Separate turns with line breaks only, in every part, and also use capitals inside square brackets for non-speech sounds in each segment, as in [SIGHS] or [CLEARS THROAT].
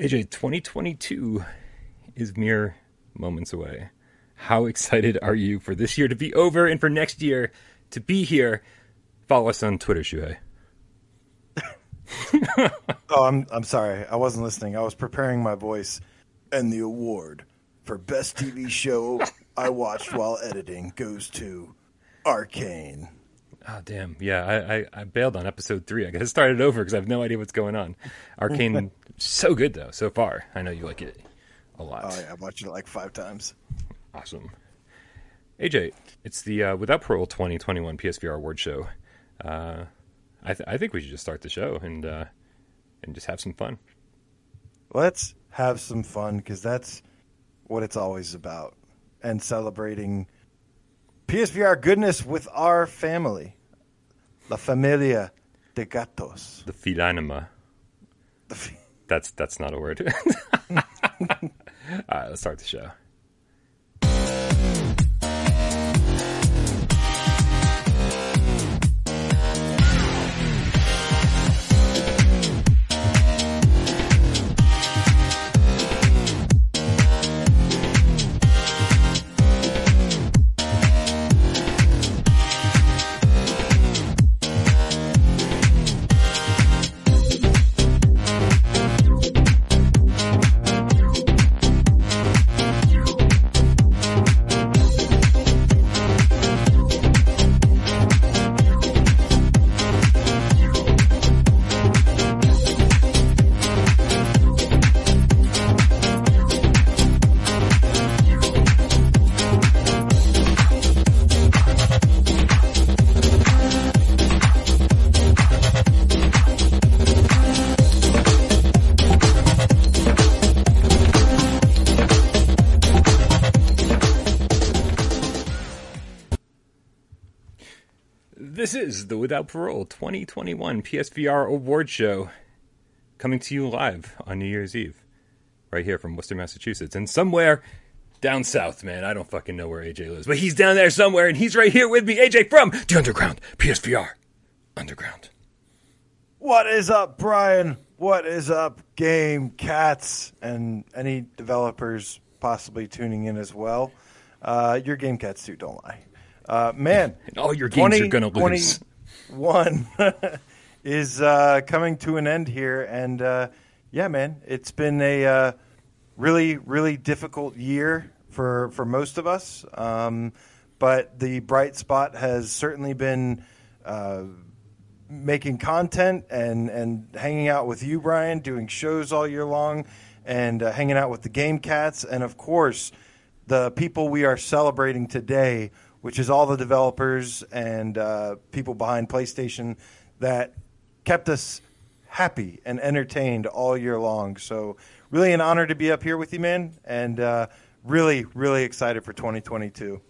AJ, 2022 is mere moments away. How excited are you for this year to be over and for next year to be here? Follow us on Twitter, Shuhei. [LAUGHS]
oh, I'm I'm sorry. I wasn't listening. I was preparing my voice. And the award for best TV show I watched while editing goes to Arcane.
Oh damn! Yeah, I, I, I bailed on episode three. I got to start it over because I have no idea what's going on. Arcane, [LAUGHS] so good though so far. I know you like it a lot.
Oh yeah, I've watched it like five times.
Awesome. AJ, it's the uh, Without Parole 2021 PSVR award show. Uh, I, th- I think we should just start the show and uh, and just have some fun.
Let's have some fun because that's what it's always about, and celebrating PSVR goodness with our family, La Familia de Gatos.
The feet anima.
The f-
That's that's not a word. [LAUGHS] All right, let's start the show. This is the Without Parole 2021 PSVR award show coming to you live on New Year's Eve, right here from Worcester, Massachusetts, and somewhere down south, man. I don't fucking know where AJ lives, but he's down there somewhere, and he's right here with me. AJ from the Underground PSVR Underground.
What is up, Brian? What is up, Game Cats, and any developers possibly tuning in as well? Uh, your Game Cats too, don't lie. Uh, man,
And [LAUGHS] all your games are gonna lose.
One [LAUGHS] is uh, coming to an end here, and uh, yeah, man, it's been a uh, really, really difficult year for for most of us. Um, but the bright spot has certainly been uh, making content and and hanging out with you, Brian, doing shows all year long, and uh, hanging out with the Game Cats, and of course, the people we are celebrating today, which is all the developers and uh, people behind PlayStation that kept us happy and entertained all year long. So, really, an honor to be up here with you, man, and uh, really, really excited for 2022.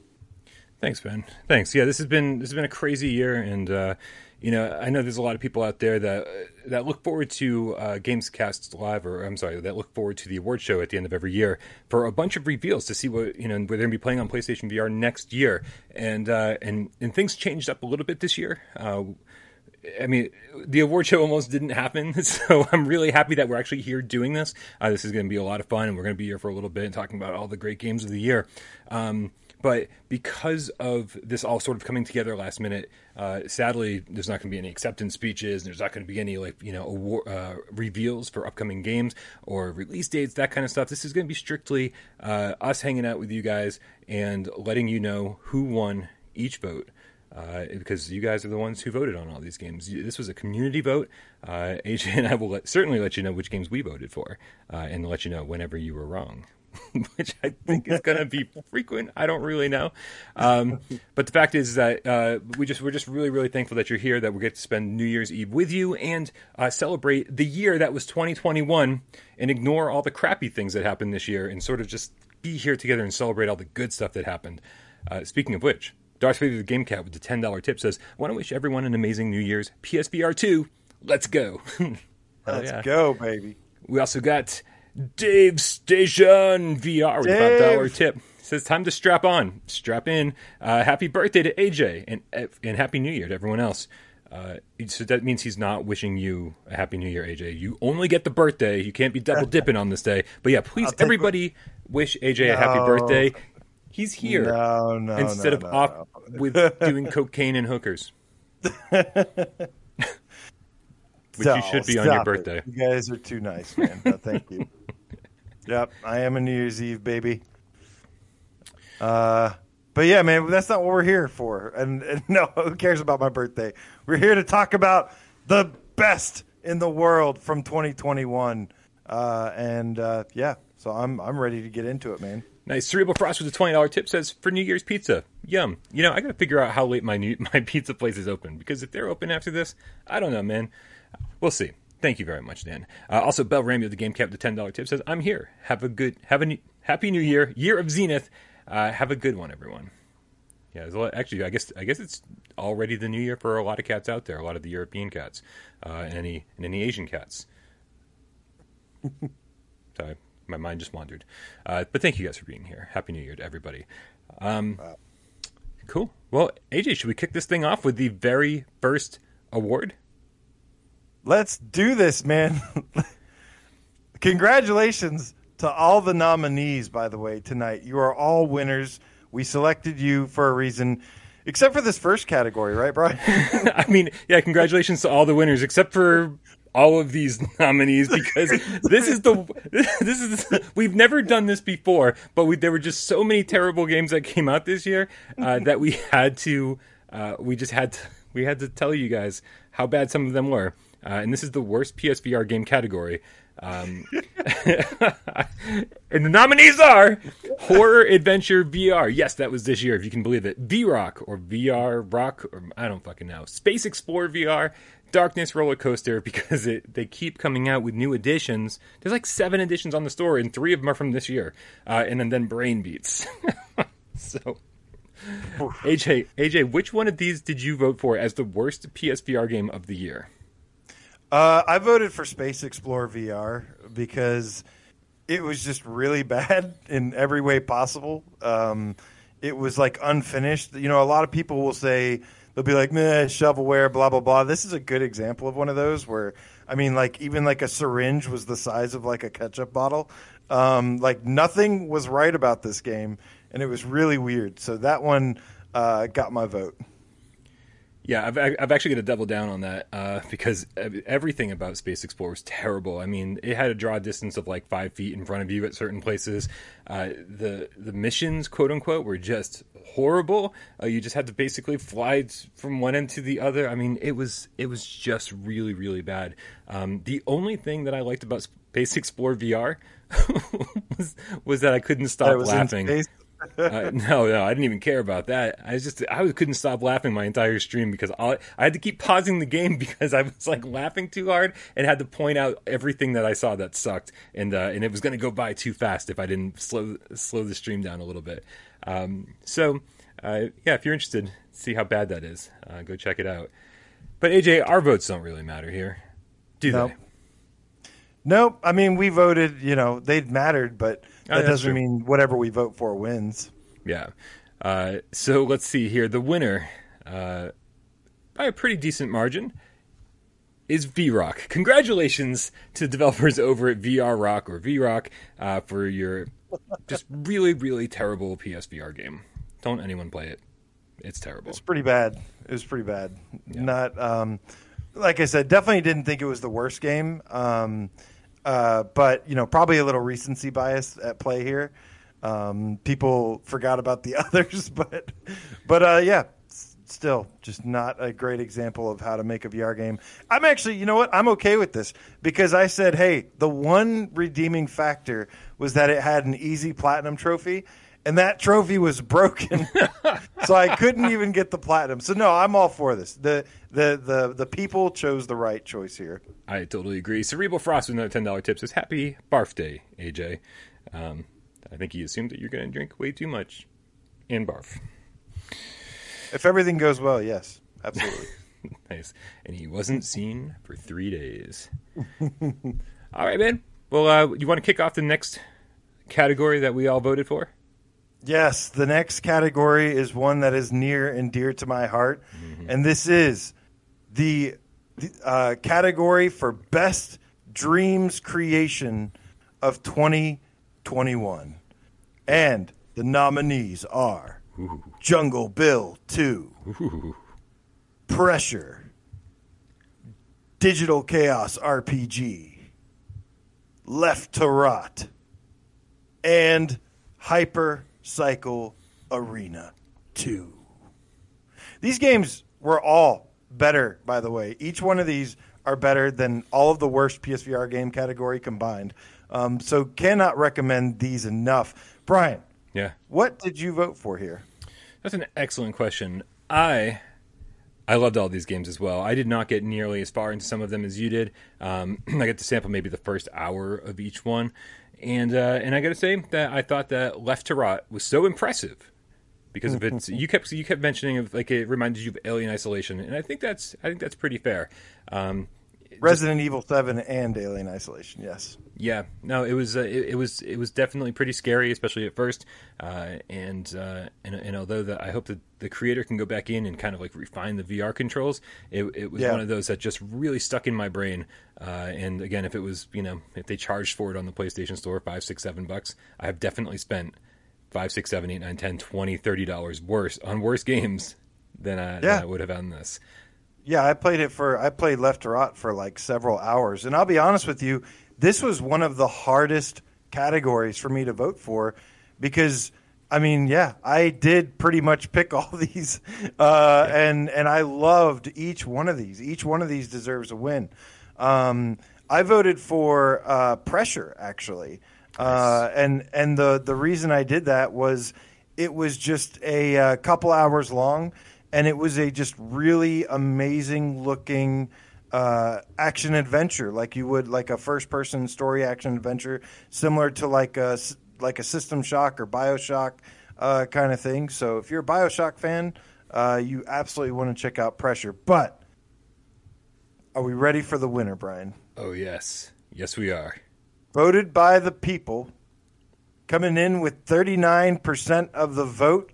Thanks, Ben. Thanks. Yeah, this has been this has been a crazy year, and uh, you know I know there's a lot of people out there that that look forward to uh, Gamescast Live, or I'm sorry, that look forward to the award show at the end of every year for a bunch of reveals to see what you know we're going to be playing on PlayStation VR next year, and uh, and and things changed up a little bit this year. Uh, I mean, the award show almost didn't happen, [LAUGHS] so I'm really happy that we're actually here doing this. Uh, this is going to be a lot of fun, and we're going to be here for a little bit and talking about all the great games of the year. Um, but because of this all sort of coming together last minute, uh, sadly, there's not going to be any acceptance speeches. and There's not going to be any like you know award, uh, reveals for upcoming games or release dates, that kind of stuff. This is going to be strictly uh, us hanging out with you guys and letting you know who won each vote uh, because you guys are the ones who voted on all these games. This was a community vote. Uh, AJ and [LAUGHS] I will let, certainly let you know which games we voted for, uh, and let you know whenever you were wrong, [LAUGHS] which I think is going to be frequent. I don't really know, um, but the fact is that uh, we just we're just really really thankful that you're here. That we get to spend New Year's Eve with you and uh, celebrate the year that was 2021, and ignore all the crappy things that happened this year, and sort of just be here together and celebrate all the good stuff that happened. Uh, speaking of which. Darth Vader the Game Cat with the $10 tip says, "I want to wish everyone an amazing New Year's. PSVR 2, let's go. [LAUGHS]
Let's
yeah.
go, baby.
We also got Dave Station VR with a $5 tip. Says, time to strap on. Strap in. Uh, happy birthday to AJ and, and happy new year to everyone else. Uh, so that means he's not wishing you a happy new year, AJ. You only get the birthday. You can't be double dipping on this day. But yeah, please, everybody, wish AJ a happy birthday. He's here
No, no,
instead
no,
of
no,
off
no.
with [LAUGHS] doing cocaine and hookers. [LAUGHS] Which you should be on your
stop it.
birthday.
You guys are too nice, man. No, thank you. [LAUGHS] yep, I am a New Year's Eve baby. Uh, but yeah, man, that's not what we're here for. And, and [LAUGHS] no, who cares about my birthday? We're here to talk about the best in the world from 2021. Uh, and uh, yeah, so I'm I'm ready to get into it, man.
Nice. Cerebral Frost with a twenty dollar tip says for New Year's pizza. Yum. You know, I gotta figure out how late my new [LAUGHS] my pizza place is open because if they're open after this, I don't know, man. We'll see. Thank you very much, Dan. Uh, also, Bell Ramey of the Game Cap, the ten dollar tip says, "I'm here. Have a good, have a new, happy New Year, year of Zenith. Uh, have a good one, everyone." Yeah, there's a lot, actually, I guess I guess it's already the new year for a lot of cats out there. A lot of the European cats, uh, and any and any Asian cats. [LAUGHS] Sorry, my mind just wandered. Uh, but thank you guys for being here. Happy New Year to everybody. Um, Cool. Well, AJ, should we kick this thing off with the very first award?
Let's do this, man. [LAUGHS] Congratulations to all the nominees, by the way, tonight. You are all winners. We selected you for a reason, except for this first category, right, Brian? [LAUGHS]
I mean, yeah, congratulations to all the winners except for all of these [LAUGHS] nominees because this is the this is we've never done this before, but we, there were just so many terrible games that came out this year uh, that we had to uh, we just had to, we had to tell you guys how bad some of them were, uh, and this is the worst PSVR game category. Um, [LAUGHS] and the nominees are Horror Adventure VR. Yes, that was this year, if you can believe it. V Rock or VR Rock, or I don't fucking know. Space Explorer VR, Darkness Roller Coaster, [LAUGHS] because it, they keep coming out with new editions. There's like seven editions on the store, and three of them are from this year. Uh, and then, then Brain Beats. [LAUGHS] so. AJ, AJ, which one of these did you vote for as the worst PSVR game of the year?
Uh, I voted for Space Explorer VR because it was just really [LAUGHS] bad in every way possible. Um, it was like unfinished. You know, a lot of people will say they'll be like, "Meh, shovelware, blah blah blah." This is a good example of one of those where I mean, like even like a syringe was the size of like a ketchup bottle. Um, like nothing was right about this game, and it was really weird. So that one uh, got my vote.
Yeah, I've, I've actually got to double down on that uh, [LAUGHS] because everything about Space Explorer was terrible. I mean, it had a draw distance of like five feet in front of you at certain places. Uh, the the missions, quote unquote, were just horrible. Uh, you just had to basically fly from one end to the other. I mean, it was it was just really really bad. Um, the only thing that I liked about Space Explorer VR [LAUGHS] was was that I couldn't stop
That it was in
laughing. Uh, no, no, I didn't even care about that. I was just, I couldn't stop laughing my entire stream because all, I had to keep pausing the game [LAUGHS] because I was like laughing too hard and had to point out everything that I saw that sucked, and uh, and it was going to go by too fast if I didn't slow slow the stream down a little bit. Um, so, uh, yeah, if you're interested, see how bad that is. Uh, go check it out. But AJ, our votes don't really matter here, do
Nope.
they?
Nope. I mean, we voted. You know, they mattered, but that
that's
doesn't
true.
mean whatever we vote for wins.
Yeah. Uh, so let's see here. The winner, uh, by a pretty decent margin, is VRock. Congratulations to the developers over at VR Rock or VRock uh, for your just really, really terrible PSVR game. Don't anyone play it. It's terrible.
It's pretty bad. It was pretty bad. Not um, like I said, definitely didn't think it was the worst game. Um, uh, but you know, probably a little recency bias at play here. Um, people forgot about the [LAUGHS] others, but but uh, yeah, s- still just not a great example of how to make a VR game. I'm actually, you know what? I'm okay with this because I said, hey, the one redeeming factor was that it had an easy platinum trophy. And that trophy was broken, [LAUGHS] so I couldn't even get the platinum. So no, I'm all for this. the the the The people chose the right choice here.
I totally agree. Cerebral Frost with another ten dollar tip says Happy Barf Day, AJ. Um, I think he assumed that you're going to drink way too much and barf.
If everything goes well, yes, absolutely. [LAUGHS]
nice. And he wasn't seen for three days. [LAUGHS] all right, man. Well, uh, you want to kick off the next category that we all voted for?
Yes, the next category is one that is near and dear to my heart, and this is the, the uh, category for best dreams creation of 2021. And the nominees are
Ooh.
Jungle Bill 2,
Ooh.
Pressure, Digital Chaos RPG, Left to Rot, and Hyper Cycle Arena 2. These games were all better, by the way. Each one of these are better than all of the worst PSVR game category combined. Um, so cannot recommend these enough. Brian,
Yeah.
what did you vote for here?
That's an excellent question. I I loved all these games as well. I did not get nearly as far into some of them as you did. Um, [CLEARS THROAT] I got to sample maybe the first hour of each one, and uh, and I got to say that I thought that Left to Rot was so impressive because of its. [LAUGHS] you kept you kept mentioning of like it reminded you of Alien Isolation, and I think that's I think that's pretty fair. Um,
Resident Evil 7 and Alien Isolation, yes.
yeah, no, it was uh, it, it was it was definitely pretty scary, especially at first. Uh, and, uh, and and although that I hope that the creator can go back in and kind of like refine the VR controls, it, it was
Yeah.
one of those that just really stuck in my brain. Uh, and again, if it was you know if they charged for it on the PlayStation Store five, six, seven bucks, I have definitely spent five, six, seven, eight, nine, ten, twenty, thirty dollars worse on worse [LAUGHS] games than I, than I would have on this.
Yeah, I played it for I played Left to Rot for like several hours, and I'll be honest with you, this was one of the hardest categories for me to vote for because I mean, yeah, I did pretty much pick [LAUGHS] all these, uh, and and I loved each one of these. Each one of these deserves a win. Um, I voted for uh, Pressure actually, uh, and and the the reason I did that was it was just a, uh couple hours long, and it was a just really amazing looking uh, action adventure, like you would like a first person story action adventure, similar to like a like a System Shock or Bioshock uh, kind of thing. So if you're a Bioshock fan, uh, you absolutely want to check out Pressure. But are we ready for the winner, Brian?
Oh yes, yes we are.
voted by the people, coming in with 39% of the vote.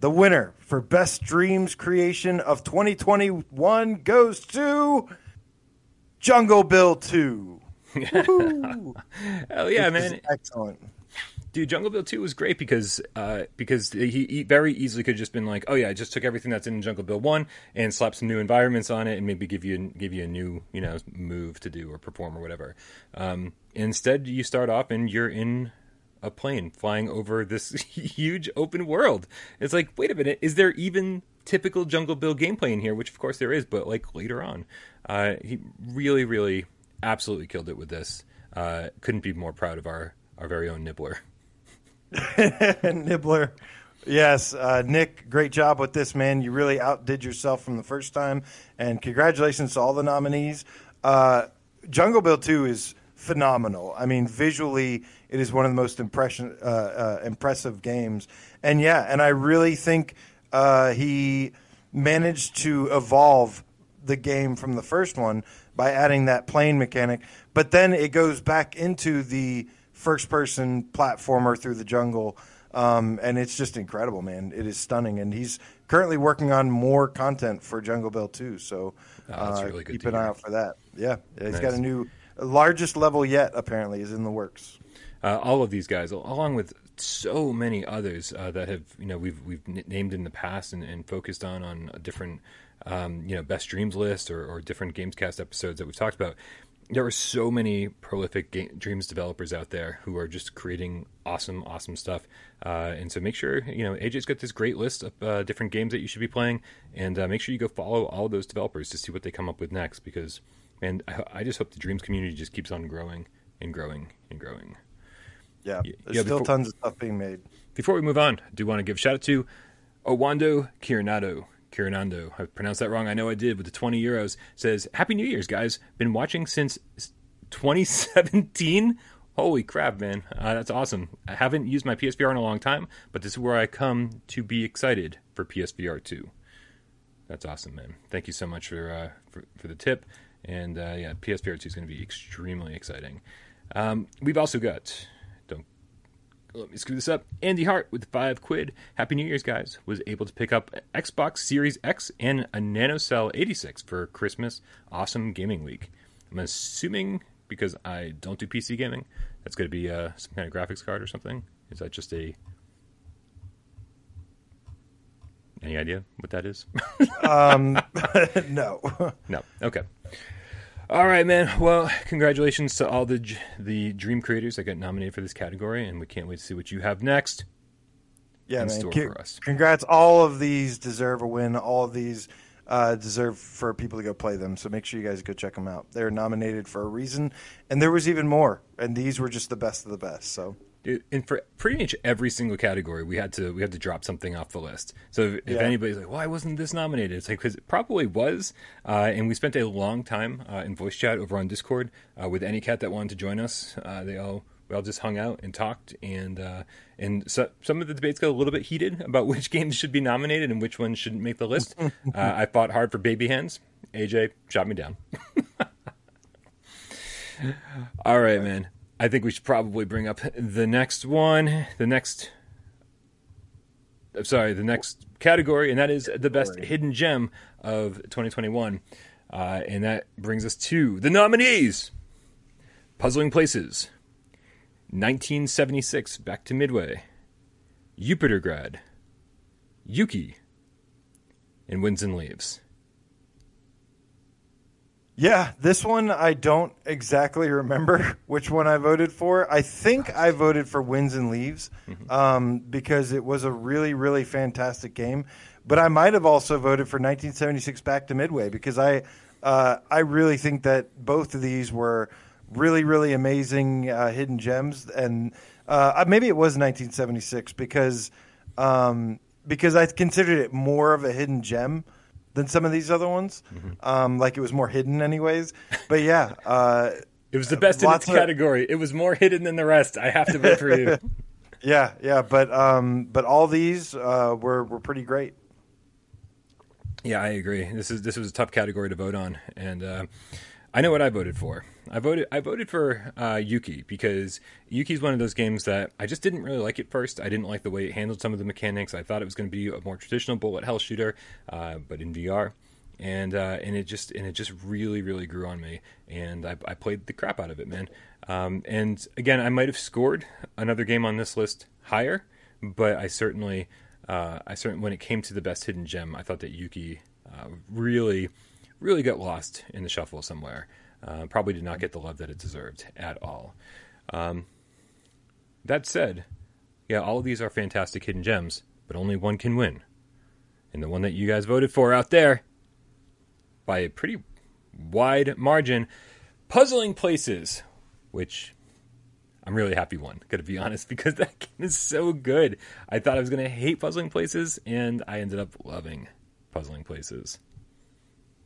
The winner for Best Dreams Creation of 2021 goes to Jungle Bill 2. Woohoo. [LAUGHS]
Hell yeah, man!
Excellent.
Dude, Jungle Bill 2 was great because uh, because he, he very easily could have just been like, oh yeah, I just took everything that's in Jungle Bill 1 and slapped some new environments on it and maybe give you give you a new, you know, move to do or perform or whatever. Um, instead, you start off and you're in a plane flying over this [LAUGHS] huge open world. It's like, wait a minute, is there even typical Jungle Bill gameplay in here? Which of course there is, but like later on. Uh, he really, really absolutely killed it with this. Uh, couldn't be more proud of our, our very own Nibbler. [LAUGHS]
Nibbler. Yes, uh, Nick, great job with this, man. You really outdid yourself from the first time, and congratulations to all the nominees. Uh, Jungle Bill 2 is phenomenal. I mean, visually, it is one of the most impression, uh, uh, impressive games. And yeah, and I really think uh, he managed to evolve the game from the first one by adding that plane mechanic. But then it goes back into the first person platformer through the jungle. Um, and it's just incredible, man. It is stunning. And he's currently working on more content for Jungle Bill 2. So
Oh, that's
uh,
really good
keep an
hear.
eye out for that. Yeah. yeah he's
Nice.
got a new, largest level yet, apparently, is in the works.
uh, all of these guys, along with so many others uh, that have you know we've we've n- named in the past and, and focused on on different um, you know best dreams list or, or different Gamescast episodes that we've talked about. There are so many prolific game, dreams developers out there who are just creating awesome, awesome stuff. Uh, and so make sure you know AJ's got this great list of uh, different games that you should be playing, and uh, make sure you go follow all those developers to see what they come up with next. Because man, I, I just hope the dreams community just keeps on growing and growing and growing.
Yeah. There's
yeah,
still
before-
tons of stuff being made.
Before we move on, I do want to give a shout out to Owando Kirinado. Kirinando. I pronounced that wrong. I know I did with the 20 euros. Says, Happy New Year's, guys. Been watching since 2017. Holy crap, man. Uh, that's awesome. I haven't used my PSVR in a long time, but this is where I come to be excited for PSVR 2. That's awesome, man. Thank you so much for uh, for, for the tip. And uh, yeah, PSVR 2 is going to be extremely exciting. Um, we've also got, don't let me screw this up. Andy Hart with five quid. Happy New Year's, guys. Was able to pick up Xbox Series X and a NanoCell 86 for Christmas. Awesome gaming week. I'm assuming because I don't do PC gaming, that's going to be uh, some kind of graphics card or something. Is that just a any idea what that is? [LAUGHS]
um, [LAUGHS] no.
no. Okay. All right, man. Well, congratulations to all the the dream creators that got nominated for this category, and we can't wait to see what you have next.
Yeah, in man. Store C- for us. Congrats! All of these deserve a win. All of these uh, deserve for people to go play them. So make sure you guys go check them out. They're nominated for a reason, and there was even more. And these were just the best of the best. So
and for pretty much every single category, we had to we had to drop something off the list. So if, yeah. if anybody's like, "Why wasn't this nominated?" It's like because it probably was. Uh, and we spent a long time uh, in voice chat over on Discord uh, with any cat that wanted to join us. Uh, they all we all just hung out and talked, and uh, and so, some of the debates got a little bit heated about [LAUGHS] which games should be nominated and which ones shouldn't make the list. [LAUGHS] Uh, I fought hard for Baby Hands. AJ shot me down. [LAUGHS] all right, man. I think we should probably bring up the next one, the next. I'm sorry, the next category, and that is the best hidden gem of 2021. Uh, and that brings us to the nominees Puzzling Places, 1976 Back to Midway, Jupitergrad, Yuki, and Winds and Leaves.
Yeah, this one I don't exactly remember [LAUGHS] which one I voted for. I think I voted for Winds and Leaves mm-hmm. um, because it was a really, really fantastic game. But I might have also voted for 1976 Back to Midway because I, uh, I really think that both of these were really, really amazing uh, hidden gems. And uh, maybe it was 1976 because um, because I considered it more of a hidden gem than some of these other ones. Mm-hmm. Um, like it was more hidden, anyways. But yeah, uh,
it was the best in its of... category. It was more hidden than the rest. I have to vote for you. [LAUGHS]
yeah, yeah, but um, but all these uh, were were pretty great.
Yeah, I agree. This is this was a tough category to vote on, and uh, I know what I voted for. I voted I voted for uh, Yuki because Yuki is one of those games that I just didn't really like at first. I didn't like the way it handled some of the mechanics. I thought it was going to be a more traditional bullet hell shooter, uh, but in VR. And uh, and it just and it just really really grew on me, and I, I played the crap out of it, man. Um, and again, I might have scored another game on this list higher, but I certainly uh, I certainly when it came to the best hidden gem, I thought that Yuki uh, really really got lost in the shuffle somewhere. Uh, probably did not get the love that it deserved at all. Um, that said, yeah, all of these are fantastic hidden gems, but only one can win. And the one that you guys voted for out there, by a pretty wide margin, Puzzling Places, which I'm really happy won, gotta be [LAUGHS] honest, because that game is so good. I thought I was gonna hate Puzzling Places, and I ended up loving Puzzling Places.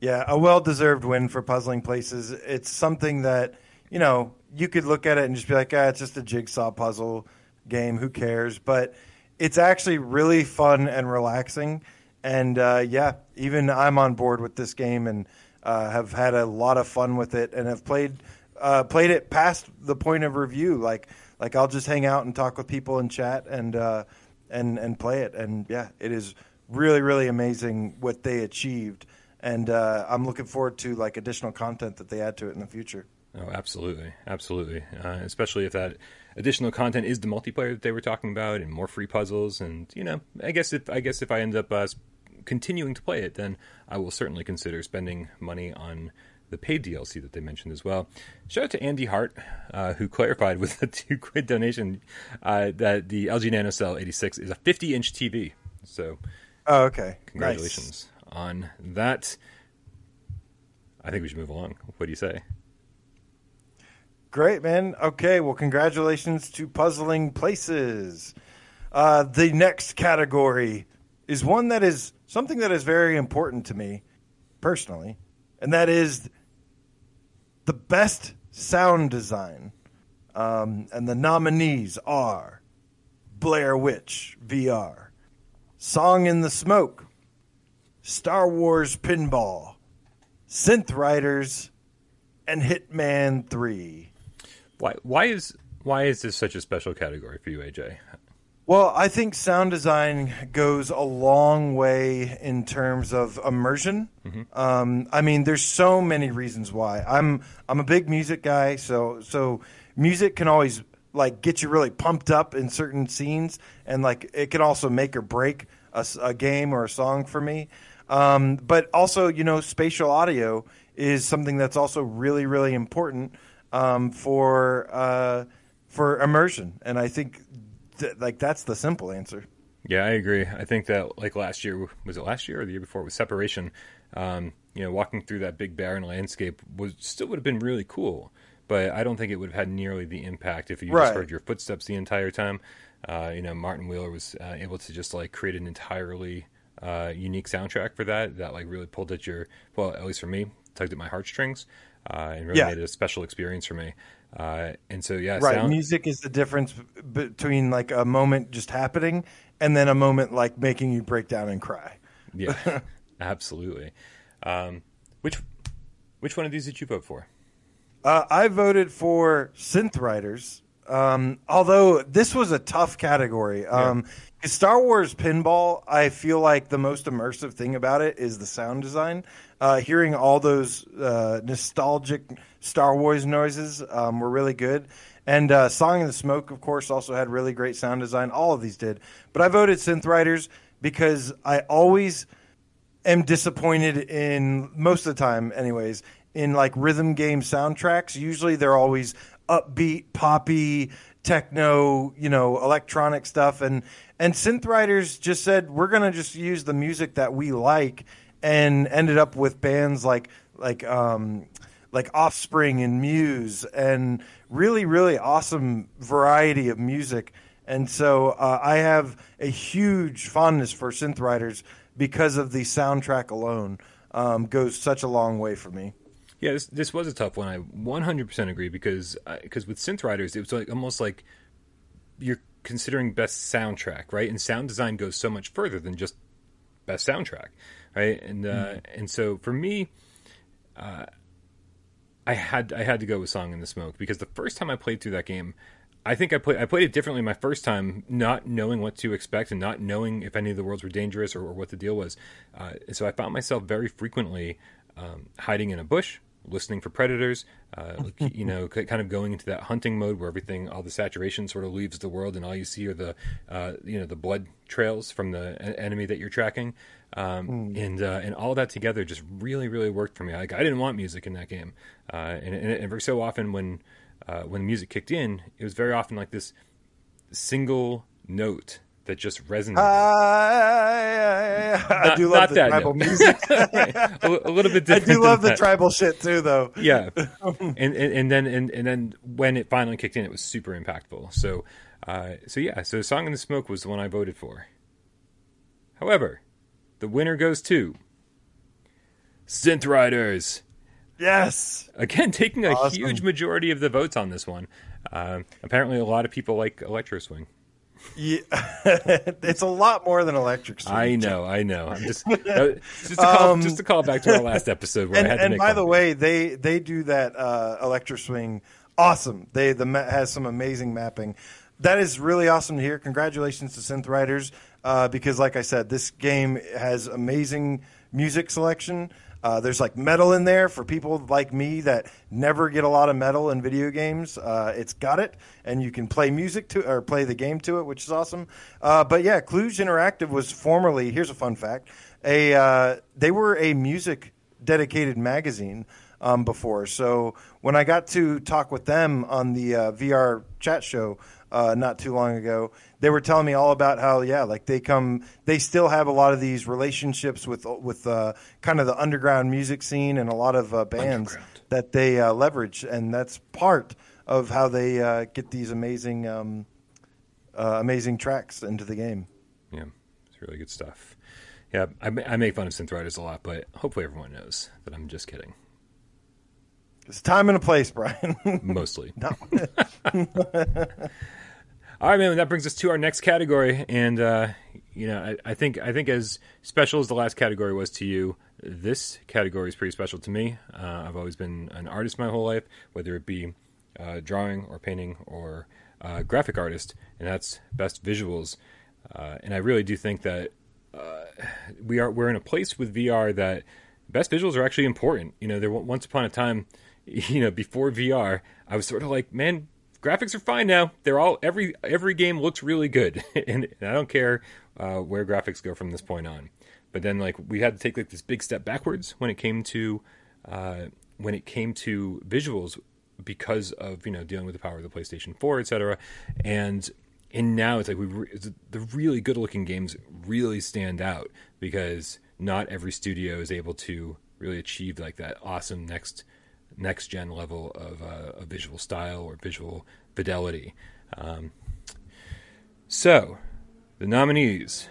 Yeah, a well deserved win for Puzzling Places. It's something that, you know, you could look at it and just be like, ah, it's just a jigsaw puzzle game. Who cares? But it's actually really fun and relaxing. And uh, yeah, even I'm on board with this game and uh, have had a lot of fun with it and have played uh, played it past the point of review. Like like I'll just hang out and talk with people and chat and uh, and and play it. And yeah, it is really really amazing what they achieved and uh, I'm looking forward to like additional content that they add to it in the future.
Oh, absolutely, absolutely. Uh, especially if that additional content is the multiplayer that they were talking about, and more free puzzles, and you know, I guess if I guess if I end up uh, continuing to play it, then I will certainly consider spending money on the paid DLC that they mentioned as well. Shout out to Andy Hart, uh, who clarified with [LAUGHS] a two quid donation uh, that the LG NanoCell 86 is a 50 inch TV. So,
oh, okay,
congratulations. On that. I think we should move along. What do you say?
Great, man. Okay, well, congratulations to Puzzling Places. Uh, the next category is one that is something that is very important to me personally, and that is the best sound design. Um, and the nominees are Blair Witch VR, Song in the Smoke, Star Wars Pinball, Synth Riders, and Hitman 3.
Why why is why is this such a special category for you, AJ?
Well, I think sound design goes a long way in terms of immersion. Mm-hmm. Um, I mean, there's so many reasons why. I'm I'm a big music guy, so so music can always like get you really pumped up in certain scenes, and like it can also make or break a, a game or a song for me. Um, but also, you know, spatial audio is something that's also really really important um, for uh, for immersion, and I think th- like that's the simple answer.
Yeah, I agree. I think that like last year was it last year or the year before with separation. Um, you know, walking through that big barren landscape was still would have been really cool, but I don't think it would have had nearly the impact if you right. just heard your footsteps the entire time. Uh, you know, Martin Wheeler was uh, able to just like create an entirely uh, unique soundtrack for that that like really pulled at your well, at least for me, tugged at my heartstrings uh, and really yeah. made it a special experience for me. Uh, and so, yeah,
right. Sound... Music is the difference between like a moment just happening and then a moment like making you break down and cry.
Yeah, [LAUGHS] absolutely. Um, which which one of these did you vote for?
Uh, I voted for Synth Riders. Um, although this was a tough category. Um, yeah. Star Wars Pinball, I feel like the most immersive thing about it is the sound design. Uh, hearing all those uh, nostalgic Star Wars noises um, were really good. And uh, Song in the Smoke, of course, also had really great sound design. All of these did. But I voted Synth Riders because I always am disappointed in, most of the time, anyways, in like rhythm game soundtracks. Usually they're always upbeat, poppy, techno, you know, electronic stuff. And, and Synth Riders just said, we're to just use the music that we like and ended up with bands like like um, like Offspring and Muse and really really awesome variety of music. And so uh, I have a huge fondness for synth riders because of the soundtrack alone. Um, goes such a long way for me.
Yeah, this this was a tough one. I 100% agree because because with synth riders it was like almost like you're considering best soundtrack, right? And sound design goes so much further than just best soundtrack right? And uh, mm. and so for me, uh, I had I had to go with Song in the Smoke because the first time I played through that game, I think I played I played it differently my first time, not knowing what to expect and not knowing if any of the worlds were dangerous or, or what the deal was. Uh, so I found myself very frequently um, hiding in a bush, listening for predators, uh, you know, [LAUGHS] kind of going into that hunting mode where everything, all the saturation sort of leaves the world, and all you see are the, uh, you know, the blood trails from the enemy that you're tracking, um, mm. and uh, and all that together just really, really worked for me. Like I didn't want music in that game, uh, and, and, and so often when uh, when the music kicked in, it was very often like this single note that just resonated.
I, I, I do love the tribal note. [LAUGHS] music.
a, a, little bit different. [LAUGHS]
I do love the that. tribal shit too, though.
Yeah, [LAUGHS] and, and, and then and, and then when it finally kicked in, it was super impactful. So, uh, so yeah, so "Song in the Smoke" was the one I voted for. However, the winner goes to Synth Riders.
Yes.
Again, taking a awesome. huge majority of the votes on this one. Uh, apparently, a lot of people like Electro Swing.
Yeah, [LAUGHS] it's a lot more than electric. Swing.
I know, I know. I'm just [LAUGHS] just to, call, um, just to call back to our last [LAUGHS] episode where
and,
I had to
and by the way, they they do that uh, electric swing awesome. They the has some amazing mapping. That is really awesome to hear. Congratulations to Synth Riders uh, because, like I said, this game has amazing music selection. Uh, there's like metal in there for people like me that never get a lot of metal in video games. Uh, it's got it, and you can play music to or play the game to it, which is awesome. Uh, but yeah, Kluge Interactive was formerly here's a fun fact: a uh, they were a music dedicated magazine um, before. So when I got to talk with them on the uh, VR chat show uh, not too long ago, they were telling me all about how yeah, like they come, they still have a lot of these relationships with with uh, kind of the underground music scene and a lot of uh, bands that they uh, leverage, and that's part of how they uh, get these amazing um, uh, amazing tracks into the game.
Yeah, it's really good stuff. Yeah, I, I make fun of synth riders a lot, but hopefully everyone knows that I'm just kidding.
It's time and a place, Brian. [LAUGHS]
Mostly. [LAUGHS] [LAUGHS] All right, man. That brings us to our next category, and uh, you know, I, I, think I think as special as the last category was to you, this category is pretty special to me. Uh, I've always been an artist my whole life, whether it be uh, drawing or painting or uh, graphic artist, and that's best visuals. Uh, and I really do think that uh, we are we're in a place with VR that best visuals are actually important. You know, there once upon a time, [LAUGHS] you know, before VR, I was sort of like, man, graphics are fine now. They're all every every game looks really good, and, [LAUGHS] and I don't care uh, where graphics go from this point on. But then, like, we had to take like this big step backwards when it came to uh, when it came to visuals because of you know dealing with the power of the PlayStation 4, etc. And and now it's like we re- the really good looking games really stand out because not every studio is able to really achieve like that awesome next next gen level of, uh, of visual style or visual fidelity. Um, so, the nominees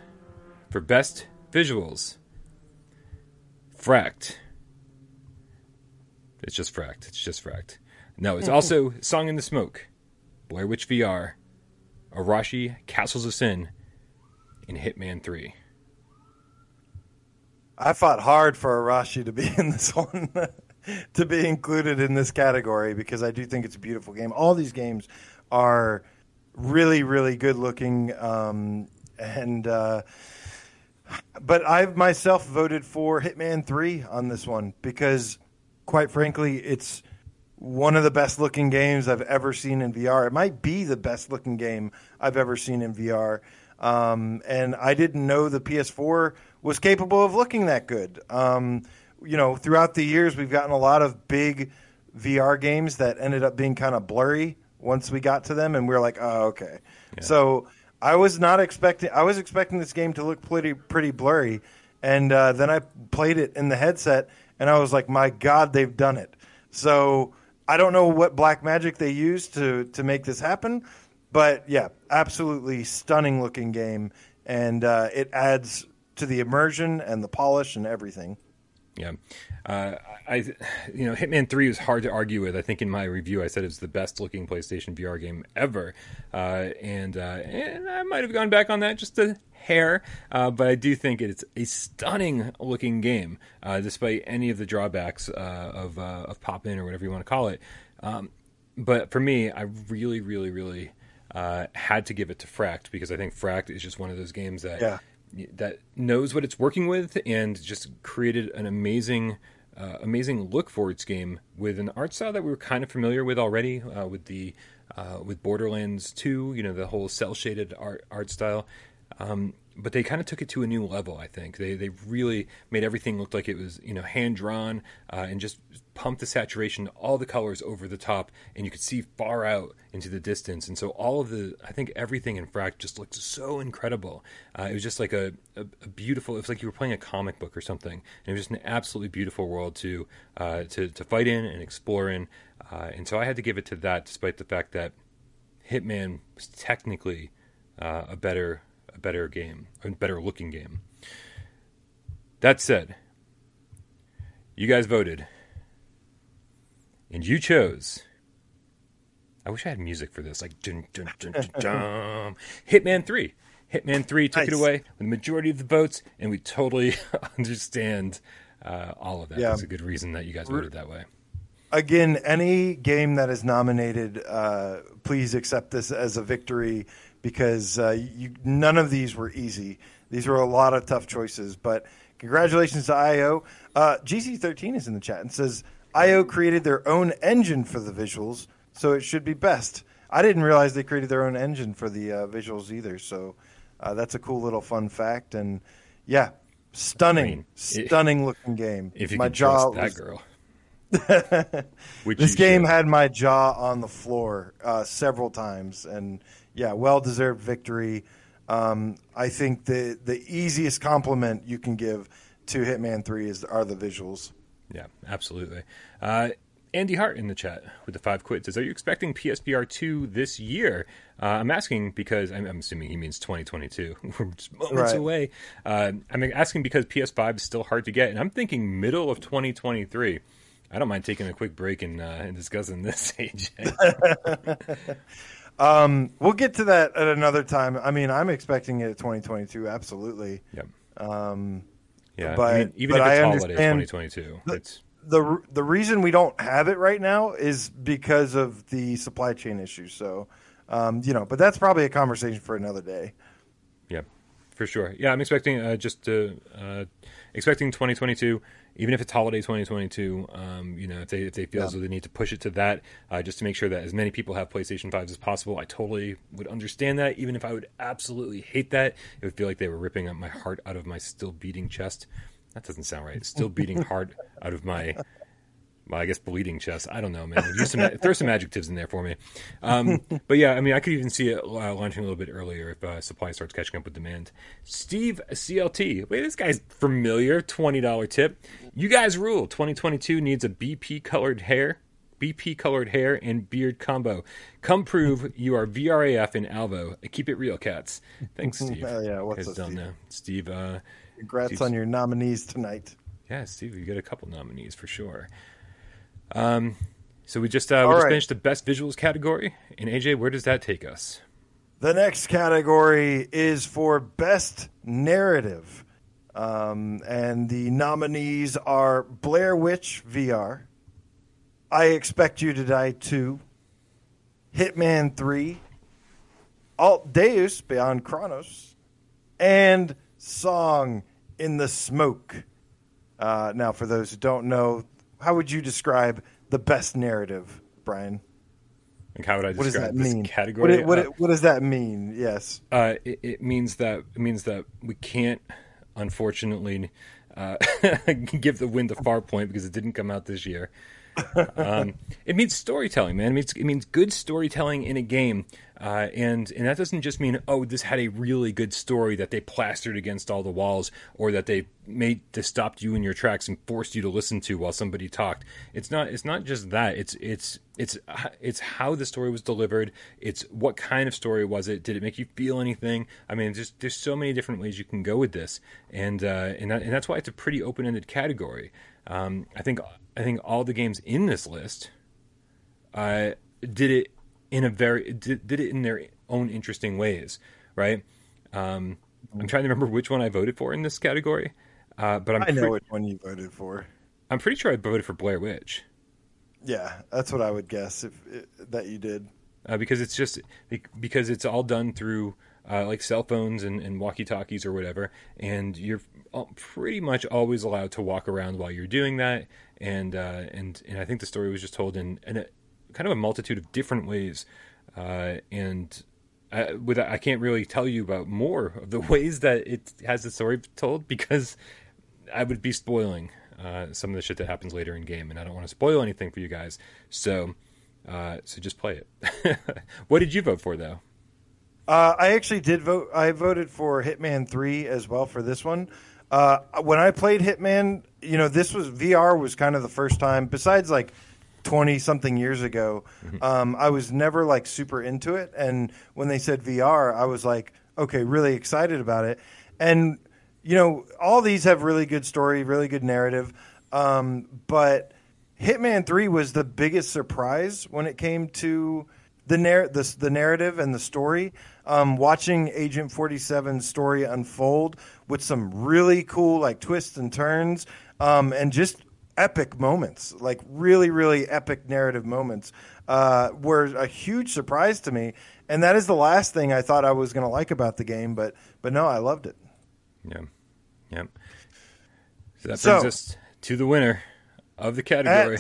for best visuals Fracked. It's just Fracked. It's just Fracked. No, it's also Song in the Smoke, Blair Witch VR, Arashi Castles of Sin, and Hitman 3.
I fought hard for Arashi to be in this one, [LAUGHS] [LAUGHS] to be included in this category because I do think it's a beautiful game. All these games are really, really good looking, um, and uh, but I've myself voted for Hitman Three on this one because, quite frankly, it's one of the best looking games I've ever seen in VR. It might be the best looking game I've ever seen in VR. Um, and I didn't know the PS4 was capable of looking that good. Um, you know, throughout the years, we've gotten a lot of big VR games that ended up being kind of blurry once we got to them, and we are like, oh, okay. Yeah. So I was not expecting. I was expecting this game to look pretty pretty blurry, and uh, then I played it in the headset, and I was like, my God, they've done it. So I don't know what black magic they used to to make this happen, but yeah, absolutely stunning looking game, and uh, it adds to the immersion and the polish and everything.
Yeah, uh, I you know Hitman Three is hard to argue with. I think in my review I said it's the best looking PlayStation VR game ever, uh, and uh, and I might have gone back on that just a hair, uh, but I do think it's a stunning looking game, uh, despite any of the drawbacks uh, of of pop in or whatever you want to call it. Um, but for me, I really, really, really had to give it to Fracked because I think Fracked is just one of those games that.
Yeah
that knows what it's working with and just created an amazing uh, amazing look for its game with an art style that we were kind of familiar with already uh, with the uh, with Borderlands 2 you know the whole cell shaded art art style um, but they kind of took it to a new level. I think they they really made everything look like it was you know hand drawn uh, and just pumped the saturation, all the colors over the top, and you could see far out into the distance. And so all of the I think everything in Frack just looked so incredible. Uh, it was just like a, a, a, beautiful. It was like you were playing a comic book or something. And it was just an absolutely beautiful world to uh, to to fight in and explore in. Uh, and so I had to give it to that, despite the fact that Hitman was technically uh, a better a better game, a better looking game. That said, you guys voted, and you chose. I wish I had music for this, like dun, dun, dun, dun, [LAUGHS] dun. Hitman Three. Hitman Three took nice. it away with the majority of the votes, and we totally [LAUGHS] understand uh, all of that. Yeah. That's a good reason that you guys voted that way.
Again, any game that is nominated, uh, please accept this as a victory because uh, you, none of these were easy. These were a lot of tough choices. But congratulations to IO. Uh, GC13 is in the chat and says IO created their own engine for the visuals, so it should be best. I didn't realize they created their own engine for the uh, visuals either. So uh, that's a cool little fun fact. And yeah, stunning, I mean, stunning looking game.
If you my jaw that was, girl. [LAUGHS]
this game should. had my jaw on the floor uh, several times, and yeah, well deserved victory. Um, I think the the easiest compliment you can give to Hitman Three is are the visuals.
Yeah, absolutely. Uh, Andy Hart in the chat with the five quid says, "Are you expecting PSVR two this year?" Uh, I'm asking because I'm, I'm, assuming he means 2022. [LAUGHS] We're just moments right. away. Uh, I'm asking because PS5 is still hard to get, and I'm thinking middle of 2023. I don't mind taking a quick break and, uh, and discussing this, [LAUGHS] AJ. [LAUGHS]
Um, we'll get to that at another time. I mean, I'm expecting it 2022, absolutely.
Yep.
Um,
yeah, but I mean, even but if it's I holiday 2022, it's
the the reason we don't have it right now is because of the supply chain issues. So, um, you know, but that's probably a conversation for another day.
Yeah, for sure. Yeah, I'm expecting uh, just to, uh, expecting 2022, even if it's holiday 2022. Um, you know, if they if they feel yeah. as though they need to push it to that, uh, just to make sure that as many people have PlayStation 5s as possible. I totally would understand that, even if I would absolutely hate that. It would feel like they were ripping my heart out of my still beating chest. That doesn't sound right. Still beating [LAUGHS] heart out of my, well, I guess bleeding chest. I don't know, man. Use some, throw some adjectives in there for me. Um, but yeah, I mean, I could even see it uh, launching a little bit earlier if uh, supply starts catching up with demand. Steve CLT, wait, this guy's familiar. Twenty dollar tip. You guys rule. 2022 needs a BP colored hair. BP colored hair and beard combo. Come prove you are VRAF in Alvo. Keep it real, cats. Thanks, Steve.
Hell yeah, what's up, Steve?
Steve uh,
Congrats Steve's, on your nominees tonight.
Yeah, Steve, you get a couple nominees for sure. Um, so we just uh, we just right. finished the best visuals category, and AJ, where does that take us?
The next category is for best narrative, um, and the nominees are Blair Witch VR, I Expect You to Die Two, Hitman Three, Alt Deus Beyond Chronos, and song in the smoke. Uh, now, for those who don't know, how would you describe the best narrative, Brian?
Like how would I describe what does that this mean? category?
What, what, uh, what, does that mean? Yes,
uh, it, it, means that it means that we can't, unfortunately, uh, [LAUGHS] give the win to Farpoint because it didn't come out this year. [LAUGHS] um, it means storytelling, man. It means it means good storytelling in a game, uh, and and that doesn't just mean oh this had a really good story that they plastered against all the walls or that they made to stopped you in your tracks and forced you to listen to while somebody talked. It's not it's not just that. It's it's it's it's how the story was delivered. It's what kind of story was it? Did it make you feel anything? I mean, there's there's so many different ways you can go with this, and uh, and that, and that's why it's a pretty open ended category. Um, I think I think all the games in this list uh, did it in a very did, did it in their own interesting ways, right? Um, I'm trying to remember which one I voted for in this category, uh, but I'm
I know pre- which one you voted for.
I'm pretty sure I voted for Blair Witch.
Yeah, that's what I would guess if, if that you did.
Uh, because it's just because it's all done through uh, like cell phones and, and walkie talkies or whatever, and you're pretty much always allowed to walk around while you're doing that. And uh, and and I think the story was just told in, in a kind of a multitude of different ways. Uh, and I, with I can't really tell you about more of the [LAUGHS] ways that it has the story told because I would be spoiling uh, some of the shit that happens later in game, and I don't want to spoil anything for you guys. So, uh, so just play it. [LAUGHS] what did you vote for, though?
Uh, I actually did vote. I voted for Hitman Three as well for this one. Uh, when I played Hitman, you know, this was VR was kind of the first time. Besides, like twenty something years ago, mm-hmm. um, I was never like super into it. And when they said VR, I was like, okay, really excited about it. And you know, all these have really good story, really good narrative. Um, but Hitman Three was the biggest surprise when it came to the, narr- the, the narrative and the story. Um, watching Agent 47's story unfold with some really cool like twists and turns um, and just epic moments, like really, really epic narrative moments, uh, were a huge surprise to me. And that is the last thing I thought I was going to like about the game, but but no, I loved it.
Yeah, yeah. So that brings so, us to the winner of the category.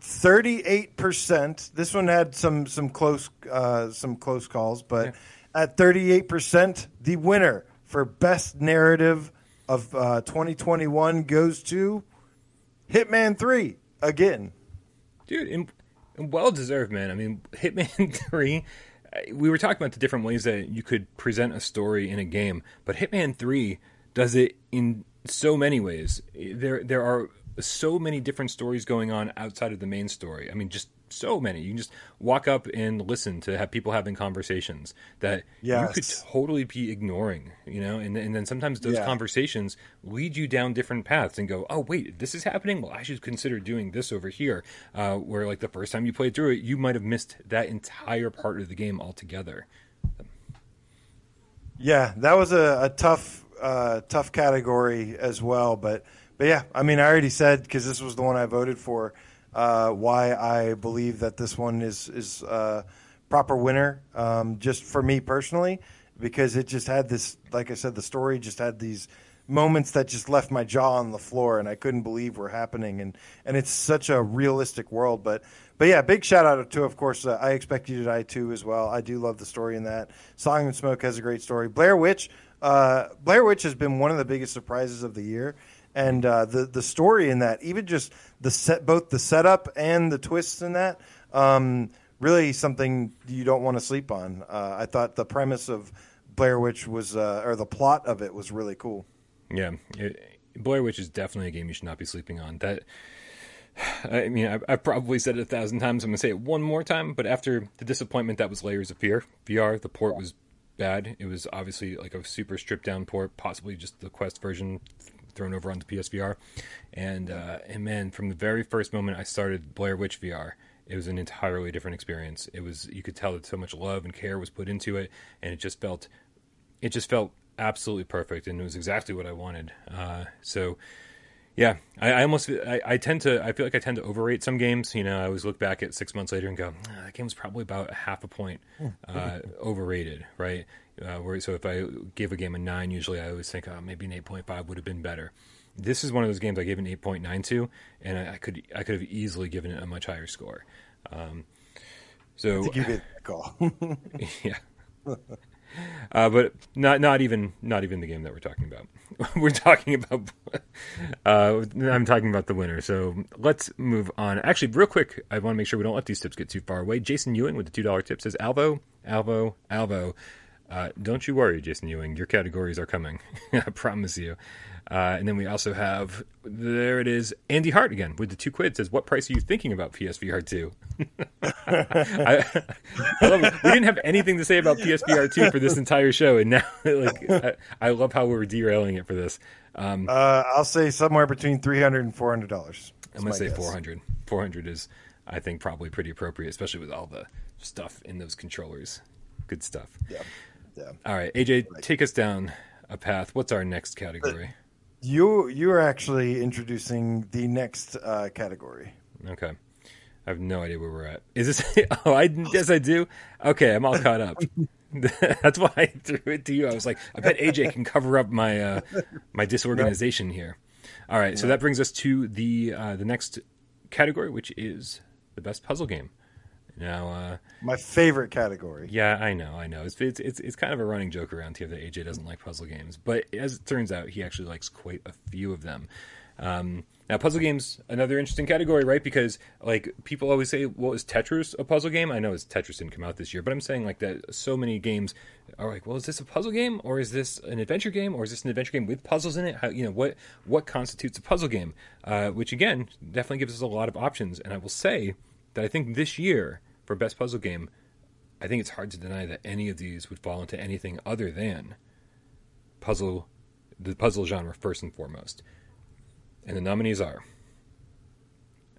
Thirty-eight percent. This one had some some close uh, some close calls, but yeah. at thirty-eight percent, the winner for best narrative of uh, 2021 goes to Hitman Three again.
Dude, well deserved, man. I mean, [LAUGHS] Hitman Three. Uh, we were talking about the different ways that you could present a story in a game, but Hitman Three does it in so many ways. There, there are so many different stories going on outside of the main story. I mean, just so many. You can just walk up and listen to have people having conversations that yes. you could totally be ignoring, you know. And, and then sometimes those yeah. conversations lead you down different paths and go, "Oh, wait, this is happening. Well, I should consider doing this over here." Uh, where like the first time you played through it, you might have missed that entire part of the game altogether.
Yeah, that was a, a tough, uh, tough category as well, but but yeah, I mean, I already said because this was the one I voted for. Uh, why I believe that this one is is uh, proper winner, um, just for me personally, because it just had this, like I said, the story just had these moments that just left my jaw on the floor, and I couldn't believe were happening, and and it's such a realistic world, but. But yeah, big shout out to, of course, uh, I Expect You to Die too as well. I do love the story in that. Song and Smoke has a great story. Blair Witch, uh, Blair Witch has been one of the biggest surprises of the year, and uh, the the story in that, even just the set, both the setup and the twists in that, um, really something you don't want to sleep on. Uh, I thought the premise of Blair Witch was, uh, or the plot of it was really cool.
Yeah, it, Blair Witch is definitely a game you should not be sleeping on. That I mean, I, I've probably said it a thousand times. I'm going to say it one more time. But after the disappointment that was Layers of Fear, VR, the port was bad. It was obviously like a super stripped down port, possibly just the Quest version thrown over onto PSVR. And uh, and man, from the very first moment I started Blair Witch VR, it was an entirely different experience. It was you could tell that so much love and care was put into it, and it just felt it just felt absolutely perfect, and it was exactly what I wanted. Uh, so yeah, I, I almost I, I, tend to I feel like I tend to overrate some games. You know, I always look back at six months later and go, ah, that game was probably about a half a point hmm. uh, overrated, right? Uh, where so if I give a game a nine, usually I always think, oh, maybe an eight point five would have been better. This is one of those games I gave an eight point nine to, and I, I, could I could have easily given it a much higher score. Um, so
give [LAUGHS] it a call. [LAUGHS]
yeah. [LAUGHS] Uh, but not not even not even the game that we're talking about. [LAUGHS] we're talking about. [LAUGHS] Uh, I'm talking about the winner. So let's move on. Actually, real quick, I want to make sure we don't let these tips get too far away. Jason Ewing with the two dollar tip says, "Alvo, Alvo, Alvo." Uh, don't you worry, Jason Ewing. Your categories are coming. [LAUGHS] I promise you. Uh, and then we also have there it is, Andy Hart again with the two quid says, "What price are you thinking about PSVR 2? [LAUGHS] I, I love it. We didn't have anything to say about PSVR 2 for this entire show, and now [LAUGHS] like I, I love how we're derailing it for this.
Um, uh, I'll say somewhere between three hundred and four hundred dollars.
I'm gonna say four hundred. Four hundred is, I think, probably pretty appropriate, especially with all the stuff in those controllers. Good stuff.
Yeah. Yeah.
All right, AJ, right. take us down a path. What's our next category?
You you are actually introducing the next uh, category.
Okay. I have no idea where we're at. Is this? [LAUGHS] Oh, I yes, I do. Okay, I'm all caught up. [LAUGHS] [LAUGHS] That's why I threw it to you. I was like, I bet AJ can cover up my uh, my disorganization here. All right, so that brings us to the uh, the next category, which is the best puzzle game. Now, uh,
my favorite category.
Yeah, I know, I know. It's, it's it's it's kind of a running joke around here that AJ doesn't like puzzle games, but as it turns out, he actually likes quite a few of them. Um, now, puzzle games another interesting category, right? Because like people always say, "Well, is Tetris a puzzle game?" I know it's Tetris didn't come out this year, but I'm saying like that. So many games are like, "Well, is this a puzzle game, or is this an adventure game, or is this an adventure game with puzzles in it?" How you know what what constitutes a puzzle game? Uh, which again definitely gives us a lot of options. And I will say that I think this year for best puzzle game, I think it's hard to deny that any of these would fall into anything other than puzzle, the puzzle genre first and foremost. And the nominees are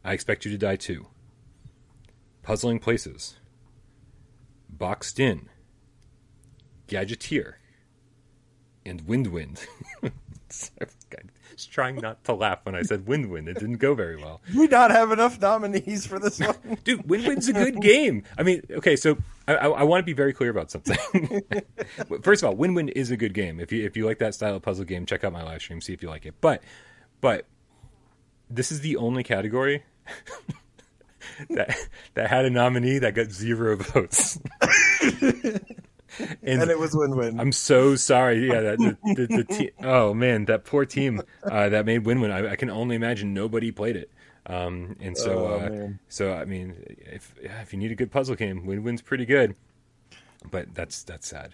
I Expect You to Die 2, Puzzling Places, Boxed In, Gadgeteer, and Wind Wind. [LAUGHS] was trying not to laugh when I said Wind Wind. It didn't go very well.
We not have enough nominees for this one, [LAUGHS]
dude. Wind Wind's a good [LAUGHS] game. I mean, okay, so I, I, I want to be very clear about something. [LAUGHS] First of all, Wind Wind is a good game. If you if you like that style of puzzle game, check out my live stream, see if you like it. But but this is the only category. that that had a nominee that got zero votes.
And, and, it was win-win.
I'm so sorry. Yeah, that, the, the, the [LAUGHS] te- oh man, that poor team uh, that made win-win. I, I, can only imagine nobody played it. Um, and so, oh, uh, so I mean, if if you need a good puzzle game, win-win's pretty good. But that's that's sad.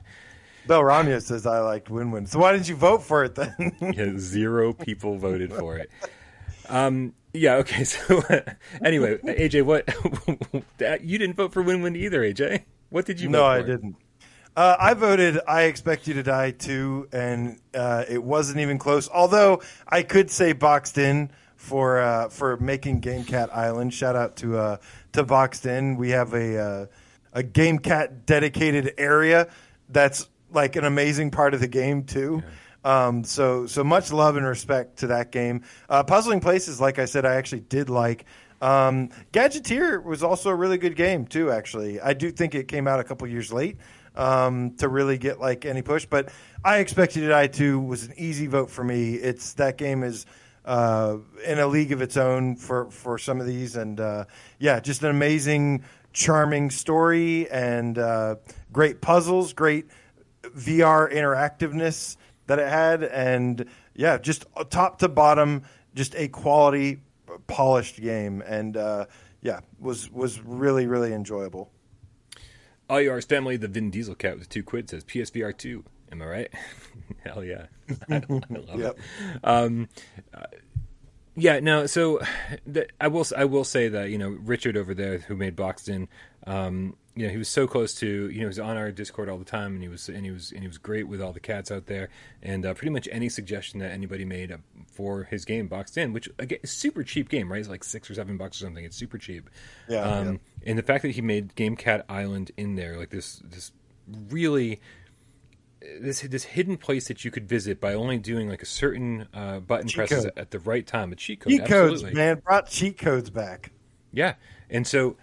Bill Ramya says I liked win-win. So why didn't you vote for it then? [LAUGHS]
yeah, zero people voted for it. Um, yeah. Okay. [LAUGHS] So anyway, AJ, what you didn't vote for win-win either, AJ? What did you?
No, I didn't. Uh, I voted I Expect You to Die too, and uh, it wasn't even close. Although I could say Boxed In for uh, for making Game Cat Island. Shout out to uh, to Boxed In. We have a uh, a Game Cat dedicated area that's like an amazing part of the game too. Um, so so much love and respect to that game. Uh, Puzzling Places, like I said, I actually did like. Um, Gadgeteer was also a really good game too. Actually, I do think it came out a couple years late um, to really get like any push, but I expected. I too was an easy vote for me. It's that game is uh, in a league of its own for for some of these, and uh, yeah, just an amazing, charming story and uh, great puzzles, great VR interactiveness that it had, and yeah, just top to bottom, just a quality, polished game, and uh, yeah, was was really really enjoyable.
All yours family, the Vin Diesel cat with two quid says PSVR two. Am I right? [LAUGHS] Hell yeah, I, [LAUGHS] I love [LAUGHS] yep. it. Um, uh, yeah, no. So [SIGHS] the, I will I will say that you know Richard over there who made Boxed In, um, you know he was so close to you know he was on our Discord all the time and he was and he was and he was great with all the cats out there and uh, pretty much any suggestion that anybody made for his game Boxed In, which again is a super cheap game, right? It's like six or seven bucks or something. It's super cheap.
Yeah, um,
yeah. And the fact that he made Game Cat Island in there, like this this really this this hidden place that you could visit by only doing like a certain uh, button cheat presses code. at the right time. A cheat code,
cheat
absolutely.
codes, man, brought cheat codes back.
Yeah, and so uh,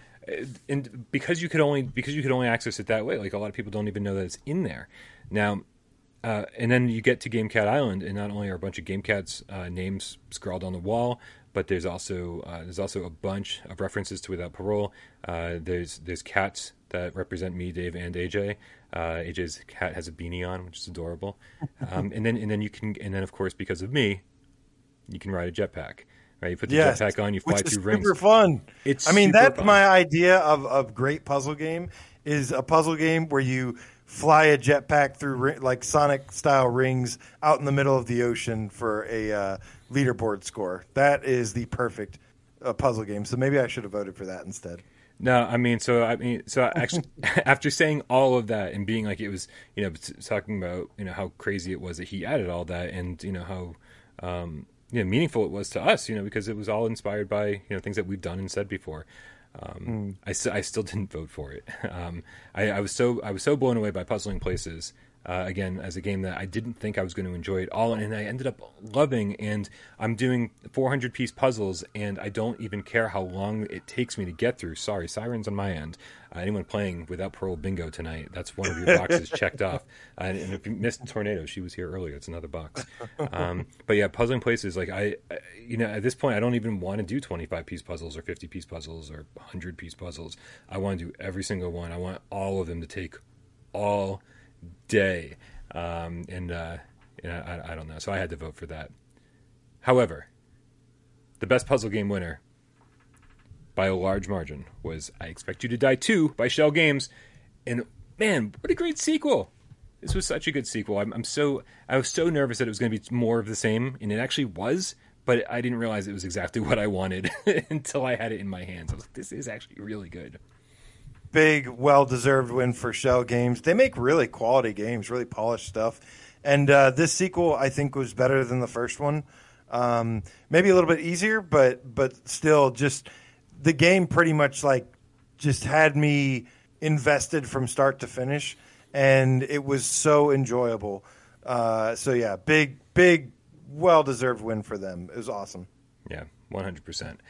and because you could only because you could only access it that way, like a lot of people don't even know that it's in there. Now, uh, and then you get to Game Cat Island, and not only are a bunch of Game Cat's uh, names scrawled on the wall, but there's also uh, there's also a bunch of references to Without Parole. Uh, there's there's cats that represent me, Dave, and AJ. Uh, AJ's cat has a beanie on, which is adorable. [LAUGHS] Um, and then and then you can and then of course because of me, you can ride a jetpack. Right, you put the yes, jetpack on, you fly
which
through rings.
Super fun.
It's
I mean that's
fun.
my idea of of great puzzle game is a puzzle game where you fly a jetpack through like Sonic style rings out in the middle of the ocean for a uh, leaderboard score. That is the perfect uh, puzzle game. So maybe I should have voted for that instead.
No, I mean, so I mean, so actually, [LAUGHS] [LAUGHS] after saying all of that and being like it was, you know, talking about you know how crazy it was that he added all that, and you know how um, know meaningful it was to us, you know, because it was all inspired by you know things that we've done and said before. Um, mm. I, I still didn't vote for it. [LAUGHS] Um, I, I was so I was so blown away by Puzzling Places uh, again as a game that I didn't think I was going to enjoy at all, and I ended up loving. And I'm doing 400 piece puzzles, and I don't even care how long it takes me to get through. Sorry, sirens on my end. Uh, anyone playing without parole bingo tonight? That's one of your boxes [LAUGHS] checked off. Uh, and, and, if you missed tornado, she was here earlier. It's another box. Um, but yeah, puzzling places like I, I, you know, at this point, I don't even want to do 25 piece puzzles or 50 piece puzzles or 100 piece puzzles. I want to do every single one. I want all of them to take all day. Um, and uh, I, I don't know. So I had to vote for that. However, the best puzzle game winner by a large margin was I Expect You to Die 2 by Shell Games. And man, what a great sequel! This was such a good sequel. I'm, I'm so I was so nervous that it was going to be more of the same, and it actually was. But I didn't realize it was exactly [LAUGHS] what I wanted [LAUGHS] until I had it in my hands. I was like, "This is actually really good."
Big, well deserved win for Shell Games. They make really quality games, really polished stuff. And uh, this sequel, I think, was better than the first one. Um, maybe a little bit easier, but but still, just the game pretty much like just had me invested from start to finish, and it was so enjoyable. Uh, so yeah, big, big, well deserved win for them. It was awesome.
Yeah, one hundred percent.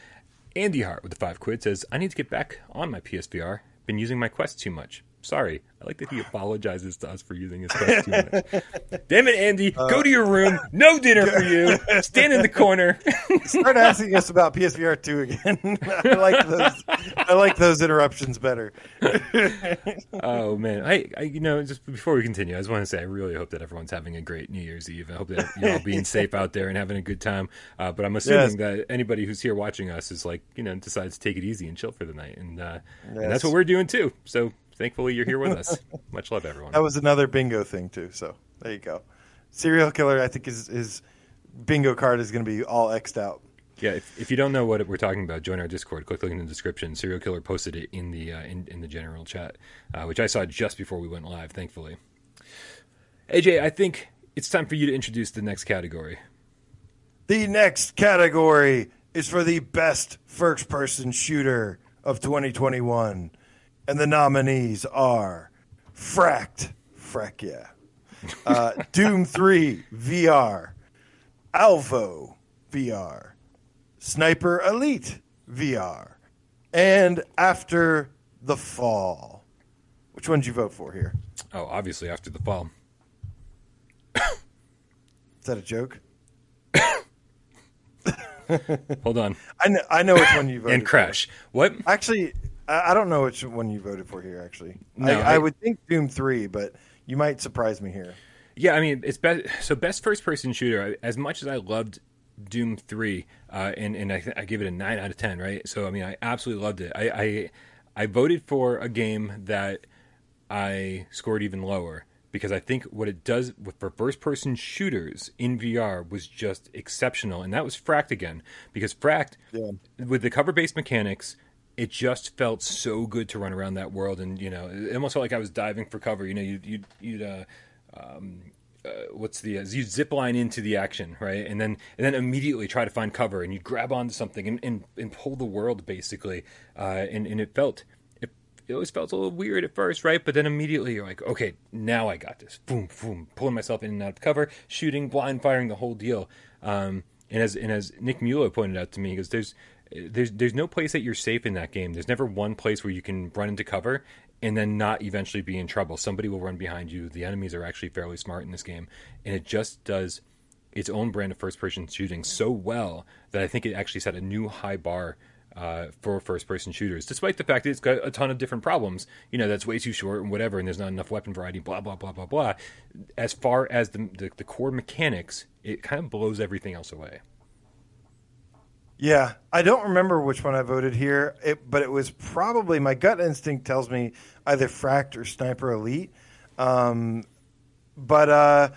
Andy Hart with the five quid says, "I need to get back on my PSVR been using my Quest too much. Sorry. I like that he apologizes to us for using his too much. Damn it, Andy. Uh, go to your room. No dinner for you. Stand in the corner. [LAUGHS]
Start asking us about PSVR 2 again. [LAUGHS] I like those I like those interruptions better. [LAUGHS]
oh man. I, I, you know, just before we continue, I just want to say I really hope that everyone's having a great New Year's Eve. I hope that you're all being safe out there and having a good time. Uh, but I'm assuming yes. that anybody who's here watching us is like, you know, decides to take it easy and chill for the night. And, uh, yes. and that's what we're doing too. So thankfully you're here with us. [LAUGHS] Much love, everyone.
That was another bingo thing too. So there you go. Serial killer, I think his his bingo card is going to be all xed out.
Yeah, if, if you don't know what we're talking about, join our Discord. Click link in the description. Serial killer posted it in the uh, in, in the general chat, uh, which I saw just before we went live. Thankfully, AJ, I think it's time for you to introduce the next category.
The next category is for the best first person shooter of 2021 and the nominees are Fracked, Frack yeah, uh, [LAUGHS] Doom 3 VR, Alvo VR, Sniper Elite VR, and After the Fall. Which one did you vote for here?
Oh, obviously after the fall.
Is that a joke? [LAUGHS]
Hold on.
I know, I know which one you [LAUGHS] voted
and Crash. What?
Actually, I, I don't know which one you voted for here, actually.
No,
I, I
I-
would think Doom 3, but you might surprise me here.
Yeah, I mean, it's best. So best first person shooter. As much as I loved Doom Three, uh, and and I, th- I give it a nine out of ten. Right. So I mean, I absolutely loved it. I I, I voted for a game that I scored even lower because I think what it does for first person shooters in VR was just exceptional, and that was Fracked again because Fracked
Yeah.
with the cover based mechanics. It just felt so good to run around that world, and you know, it almost felt like I was diving for cover. You know, you'd you'd, you'd uh, what's the uh, you zip line into the action right? And then and then immediately try to find cover and you grab onto something and, and, and pull the world basically uh, and, and it felt it, it always felt a little weird at first right? But then immediately you're like okay now i got this. Boom boom pulling myself in and out of cover shooting blind firing the whole deal. Um, and as and as nick mueller pointed out to me because there's there's there's no place that you're safe in that game. There's never one place where you can run into cover and then not eventually be in trouble. Somebody will run behind you. The enemies are actually fairly smart in this game, and it just does its own brand of first person shooting so well that I think it actually set a new high bar uh, for first person shooters, despite the fact that it's got a ton of different problems. You know, that's way too short and whatever, and there's not enough weapon variety, blah, blah, blah, blah, blah. As far as the, the, the core mechanics, it kind of blows everything else away.
Yeah, I don't remember which one I voted here, it, but it was probably my gut instinct tells me either Fracked or Sniper Elite. Um, but uh,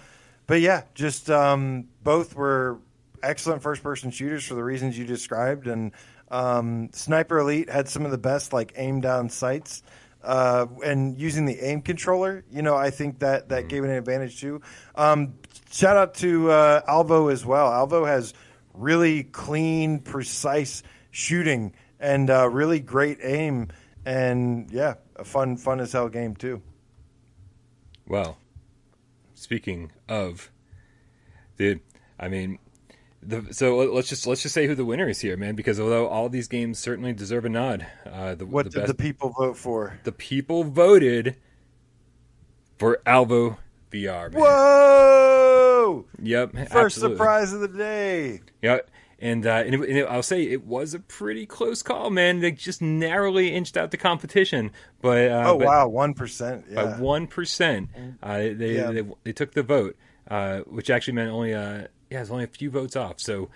but yeah, just um, both were excellent first person shooters for the reasons you described, and um, Sniper Elite had some of the best like aim down sights. Uh, and using the aim controller, you know, I think that that gave it an advantage too. Um, shout out to uh, Alvo as well. Alvo has really clean, precise shooting and uh, really great aim, and yeah, a fun, fun as hell game too.
Well, speaking of the, I mean, the so let's just let's just say who the winner is here, man. Because although all these games certainly deserve a nod, uh, the
What
the
did
best,
the people vote for?
the people voted for Alvo VR. Man.
Whoa!
Yep,
First
absolutely.
surprise of the day.
Yep. and, uh, and, it, and it- I'll say it was a pretty close call, man. They just narrowly inched out the competition, but uh,
Oh
but
wow, one percent.
by one percent, uh, they,
Yeah.
they they took the vote, uh, which actually meant only uh, yeah, it's only a few votes off. So.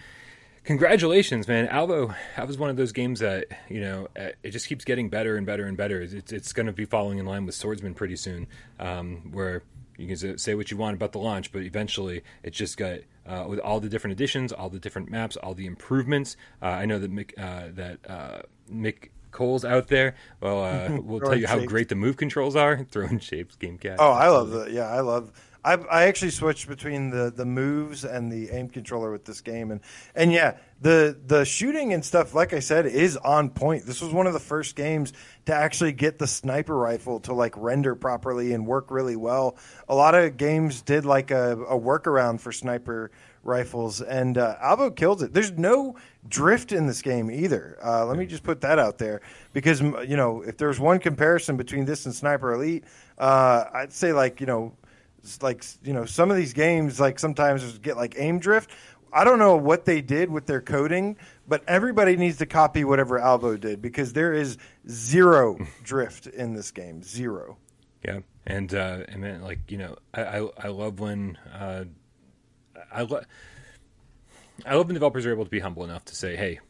Congratulations, man! Alvo, that was one of those games that you know uh, it just keeps getting better and better and better. It's, it's going to be following in line with Swordsman pretty soon, um, where you can say what you want about the launch, but eventually it's just got uh, with all the different additions, all the different maps, all the improvements. Uh, I know that Mick, uh, that uh, Mick Cole's out there. Well, uh, [LAUGHS] we'll tell you how great the move controls are. [LAUGHS] Throwing shapes, game cat.
Oh, I love the yeah, I love. I I actually switched between the the moves and the aim controller with this game, and and yeah, the the shooting and stuff. Like I said, is on point. This was one of the first games to actually get the sniper rifle to like render properly and work really well. A lot of games did like a, a workaround for sniper rifles, and uh, Alvo kills it. There's no drift in this game either. Uh, let me just put that out there because you know if there's one comparison between this and Sniper Elite, uh, I'd say like you know, like you know some of these games like sometimes get like aim drift. I don't know what they did with their coding, but everybody needs to copy whatever Alvo did because there is zero [LAUGHS] drift in this game. Zero.
Yeah, and uh, and man, like you know, I I, I love when uh, I love I love when developers are able to be humble enough to say, hey,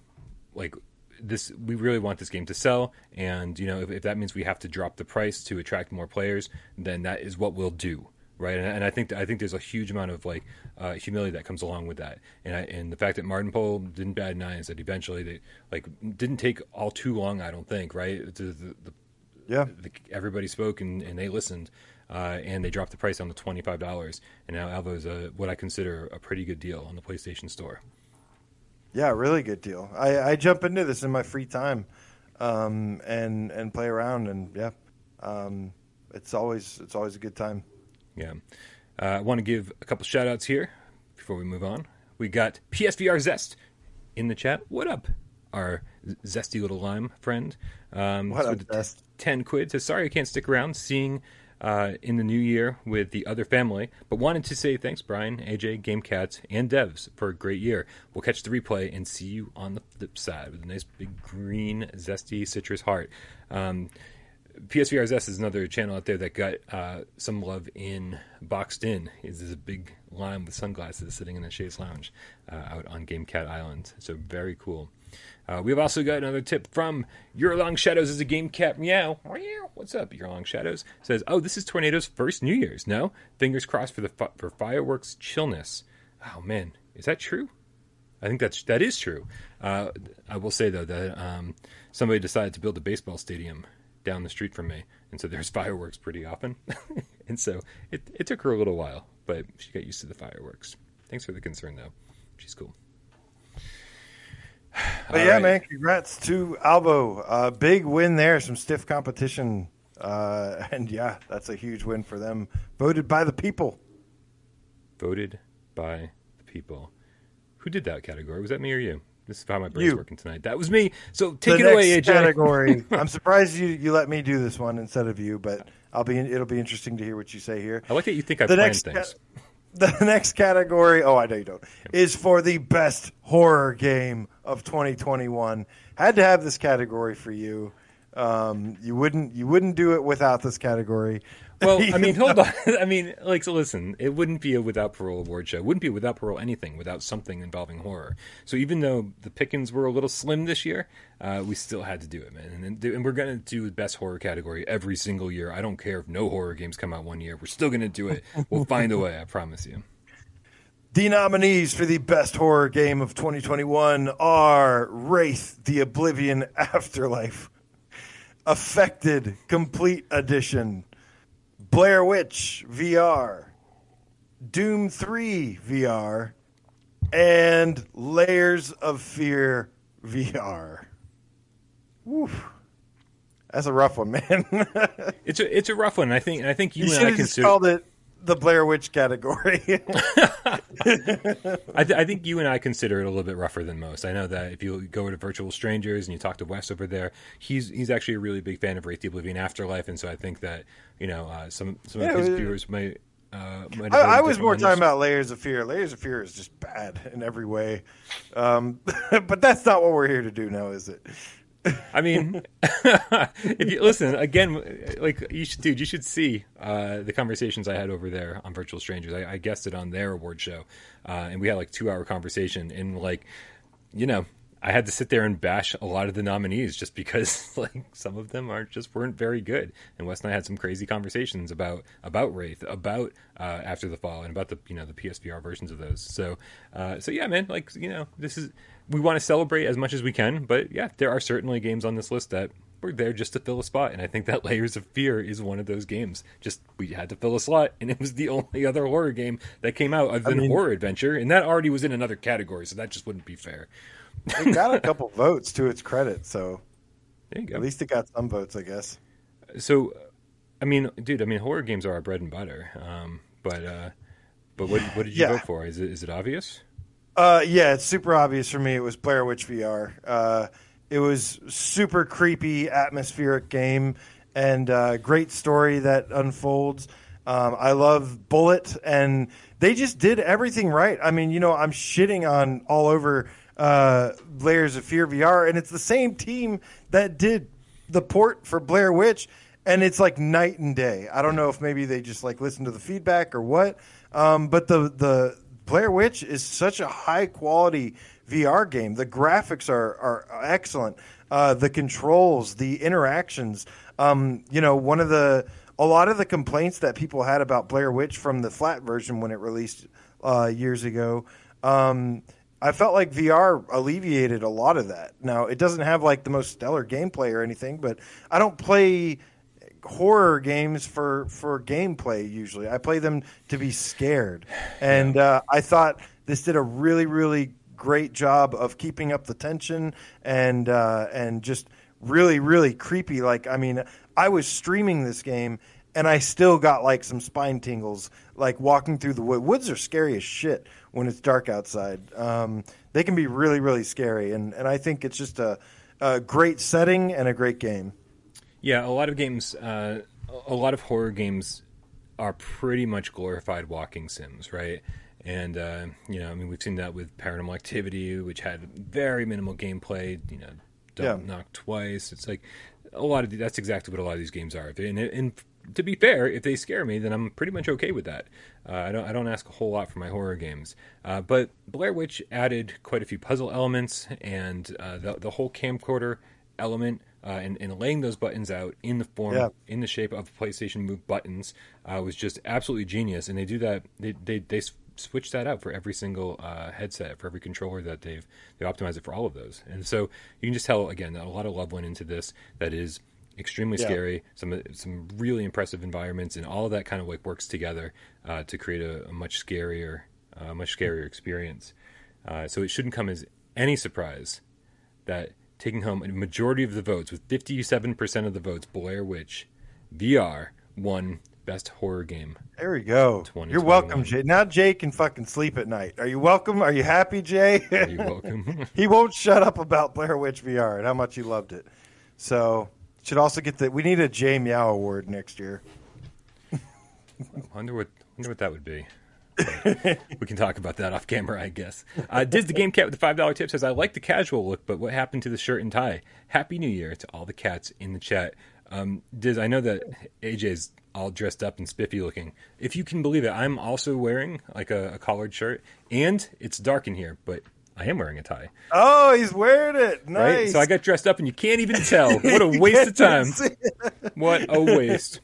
like this, we really want this game to sell, and you know, if, if that means we have to drop the price to attract more players, then that is what we'll do. Right, and, and I think I think there's a huge amount of like uh, humility that comes along with that, and I, and the fact that Martin Pole didn't bat an eye and said eventually they like didn't take all too long, I don't think, right? The, the, the
Yeah.
everybody spoke and, and they listened, uh, and they dropped the price on the twenty five dollars. And now Alvo is a, what I consider a pretty good deal on the PlayStation Store.
Yeah, really good deal. I, I jump into this in my free time, um, and and play around, and yeah, um, it's always it's always a good time.
Yeah. Uh, I want to give a couple shout outs here before we move on. We got PSVR Zest in the chat. What up, our zesty little lime friend? Um,
what up,
Zest? 10 quid. Says, sorry I can't stick around. Seeing uh, in the new year with the other family, but wanted to say thanks, Brian, AJ, GameCats, and Devs for a great year. We'll catch the replay and see you on the flip side with a nice big green, zesty citrus heart. Um, PSVR Zest is another channel out there that got uh, some love in Boxed In. Is a big lime with sunglasses sitting in the Shays Lounge uh, out on Game Cat Island. So very cool. Uh, we've also got another tip from Your Long Shadows is a game cat meow. What's up, Your Long Shadows? Says, oh, this is Tornado's first New Year's. No, fingers crossed for the fi- for fireworks chillness. Oh man, is that true? I think that's that is true. Uh, I will say though that um, somebody decided to build a baseball stadium down the street from me, and so there's [LAUGHS] fireworks pretty often, [LAUGHS] and so it it took her a little while, but she got used to the fireworks. Thanks for the concern though. She's cool. [SIGHS]
But All yeah, right. man, congrats to Alvo. Uh, big win there. Some stiff competition. Uh, [LAUGHS] and yeah, that's a huge win for them. Voted by the people.
Voted by the people. Who did that category? Was that me or you? This is how my brain's you. working tonight. That was me. So take
the
it away, AJ.
Category. [LAUGHS] I'm surprised you, you let me do this one instead of you, but I'll be. It'll be interesting to hear what you say here.
I like that you think I planned things. Ca- [LAUGHS]
the next category, oh, I know you don't, is for the best horror game of 2021. Had to have this category for you. Um, you wouldn't you wouldn't do it without this category.
Well, [LAUGHS] I mean, hold on. [LAUGHS] I mean, like, so listen, it wouldn't be a without parole award show. It wouldn't be without parole anything without something involving horror. So even though the pickings were a little slim this year, uh, we still had to do it, man. And, and we're going to do the best horror category every single year. I don't care if no horror games come out one year. We're still going to do it. We'll [LAUGHS] find a way, I promise you.
The nominees for the best horror game of 2021 are Wraith, The Oblivion Afterlife, Affected Complete Edition, Blair Witch VR, Doom 3 VR, and Layers of Fear VR. Woof. That's a rough one, man. [LAUGHS]
it's a it's a rough one. I think I think you,
you
and I
consider called it the Blair Witch category. [LAUGHS]
I, th- I, think you and I consider it a little bit rougher than most. I know that if you go to Virtual Strangers and you talk to Wes over there, he's he's actually a really big fan of Wraith the Oblivion Afterlife, and so I think that you know uh, some some yeah, of his viewers might. Uh,
I, I was more talking about Layers of Fear. Layers of Fear is just bad in every way, um, [LAUGHS] but that's not what we're here to do now, is it?
I mean, [LAUGHS] if you listen again, like you should, dude, you should see uh, the conversations I had over there on Virtual Strangers. I, I guested on their award show, uh, and we had like two hour conversation, and like, you know, I had to sit there and bash a lot of the nominees just because [LAUGHS] like some of them are just weren't very good. And Wes and I had some crazy conversations about about Wraith, about uh, After the Fall, and about the you know the PSVR versions of those. So uh, so yeah, man, like you know this is we want to celebrate as much as we can, but yeah, there are certainly games on this list that were there just to fill a spot, and I think that [LAUGHS] Layers of Fear is one of those games. Just we had to fill a slot, and it was the [LAUGHS] only other horror game that came out other than I mean, Horror Adventure, and that already was in another category, so that just wouldn't be fair.
It got a [LAUGHS] couple votes to its credit, so at least it got some votes, I guess.
So, I mean, dude, I mean, horror games are our bread and butter. Um, but uh, but what what did you yeah. vote for? Is it is it obvious?
Uh, yeah, it's super obvious for me. It was Blair Witch VR. Uh, it was super creepy, atmospheric game, and uh, great story that unfolds. Um, I love Bloober, and they just did everything right. I mean, you know, I'm shitting on all over uh, Layers of Fear VR, and it's the same team that did the port for Blair Witch, and it's like night and day. I don't know if maybe they just like listen to the feedback or what, um, but the the Blair Witch is such a high quality VR game. The graphics are are excellent. Uh, the controls, the interactions. Um, you know, one of the a lot of the complaints that people had about Blair Witch from the flat version when it released uh, years ago. Um, I felt like VR alleviated a lot of that. Now, it doesn't have like the most stellar gameplay or anything, but I don't play horror games for for gameplay usually. I play them to be scared, [SIGHS] and uh, I thought this did a really really great job of keeping up the tension and uh, and just really really creepy. Like I mean, I was streaming this game and I still got like some spine tingles, like walking through the wood. Woods are scary as shit when it's dark outside. Um, they can be really, really scary, and and I think it's just a, a great setting and a great game.
Yeah, a lot of games, uh, a lot of horror games are pretty much glorified walking sims, right? And uh, you know, I mean, we've seen that with Paranormal Activity, which had very minimal gameplay. You know, don't
Yeah.
knock twice. It's like a lot of that's exactly what a lot of these games are. And, and to be fair, if they scare me, then I'm pretty much okay with that. Uh, I don't I don't ask a whole lot for my horror games. Uh, but Blair Witch added quite a few puzzle elements and uh, the the whole camcorder element. Uh, and, and laying those buttons out in the form,
Yeah.
in the shape of PlayStation Move buttons, uh, was just absolutely genius. And they do that. They they they switch that out for every single uh, headset, for every controller that they've they optimize it for all of those. And so you can just tell again that a lot of love went into this. That is extremely
Yeah.
scary. Some some really impressive environments, and all of that kind of like works together uh, to create a, a much scarier, uh, much scarier experience. Uh, so it shouldn't come as any surprise that taking home a majority of the votes, with 57% of the votes, Blair Witch VR won best horror game.
There we go. You're welcome, Jay. Now Jay can fucking sleep at night. Are you welcome? Are you happy, Jay?
Are you welcome? [LAUGHS]
he won't shut up about Blair Witch VR and how much he loved it. So should also get the. We need a Jay Meow award next year. [LAUGHS]
wonder what wonder what that would be. We can talk about that off camera, I guess. Uh, Diz the Game Cat with the five dollar tip says, "I like the casual look, but what happened to the shirt and tie? Happy New Year to all the cats in the chat." Um, Diz, I know that AJ's all dressed up and spiffy looking. If you can believe it, I'm also wearing like a, a collared shirt, and it's dark in here, but I am wearing a tie.
Oh, he's wearing it. Nice.
Right? So I got dressed up, and you can't even tell. [LAUGHS] What a waste of time! What a waste!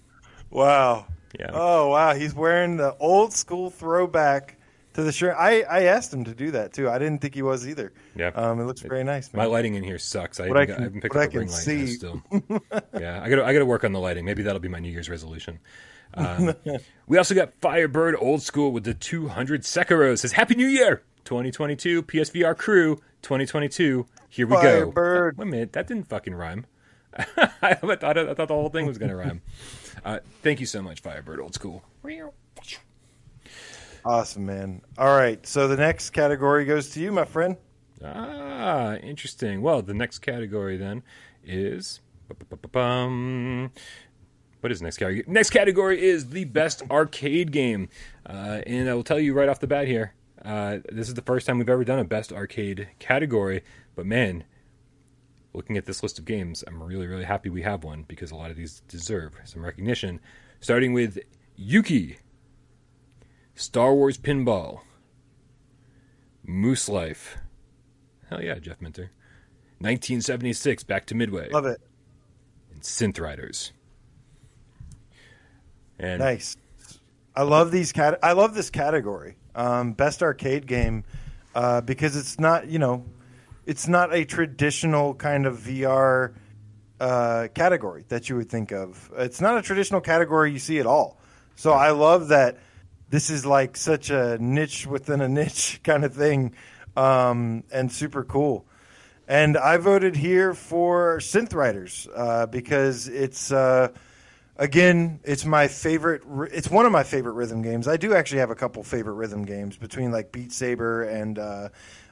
Wow.
Yeah.
Oh wow, he's wearing the old school throwback to the shirt. I, I asked him to do that too. I didn't think he was either.
Yeah.
Um, it looks very nice, man.
My lighting in here sucks. I,
What I
got,
can-
I haven't picked up a ring light still. [LAUGHS] yeah, I got to I got to work on the lighting. Maybe that'll be my New Year's resolution. [LAUGHS] Um, we also got Firebird Old School with the 200 Sekiro. Says Happy New Year 2022 PSVR crew 2022. Here we
Firebird.
go. Wait a minute, that didn't fucking rhyme. [LAUGHS] I thought I thought the whole thing was going to rhyme. Uh, thank you so much, Firebird Old School.
Awesome, man. All right, so the next category goes to you, my friend.
Ah, interesting. Well, the next category then is. What is the next category? Next category is the best arcade game. Uh, and I will tell you right off the bat here uh, this is the first time we've ever done a best arcade category. But man, looking at this list of games, I'm really, really happy we have one because a lot of these deserve some recognition. Starting with Yuki, Star Wars Pinball, Moose Life. Hell yeah, Jeff Minter. 1976, Back to Midway.
Love it.
And Synth Riders. And
Nice. I love these cat. I love this category, um, best arcade game, uh, because it's not you know, it's not a traditional kind of VR uh, category that you would think of. It's not a traditional category you see at all. So I love that this is like such a niche within a [LAUGHS] niche kind of thing, um, and super cool. And I voted here for Synth Riders uh, because it's. Again, it's my favorite. It's one of my favorite rhythm games. I do actually have a couple favorite rhythm games between like Beat Saber and uh,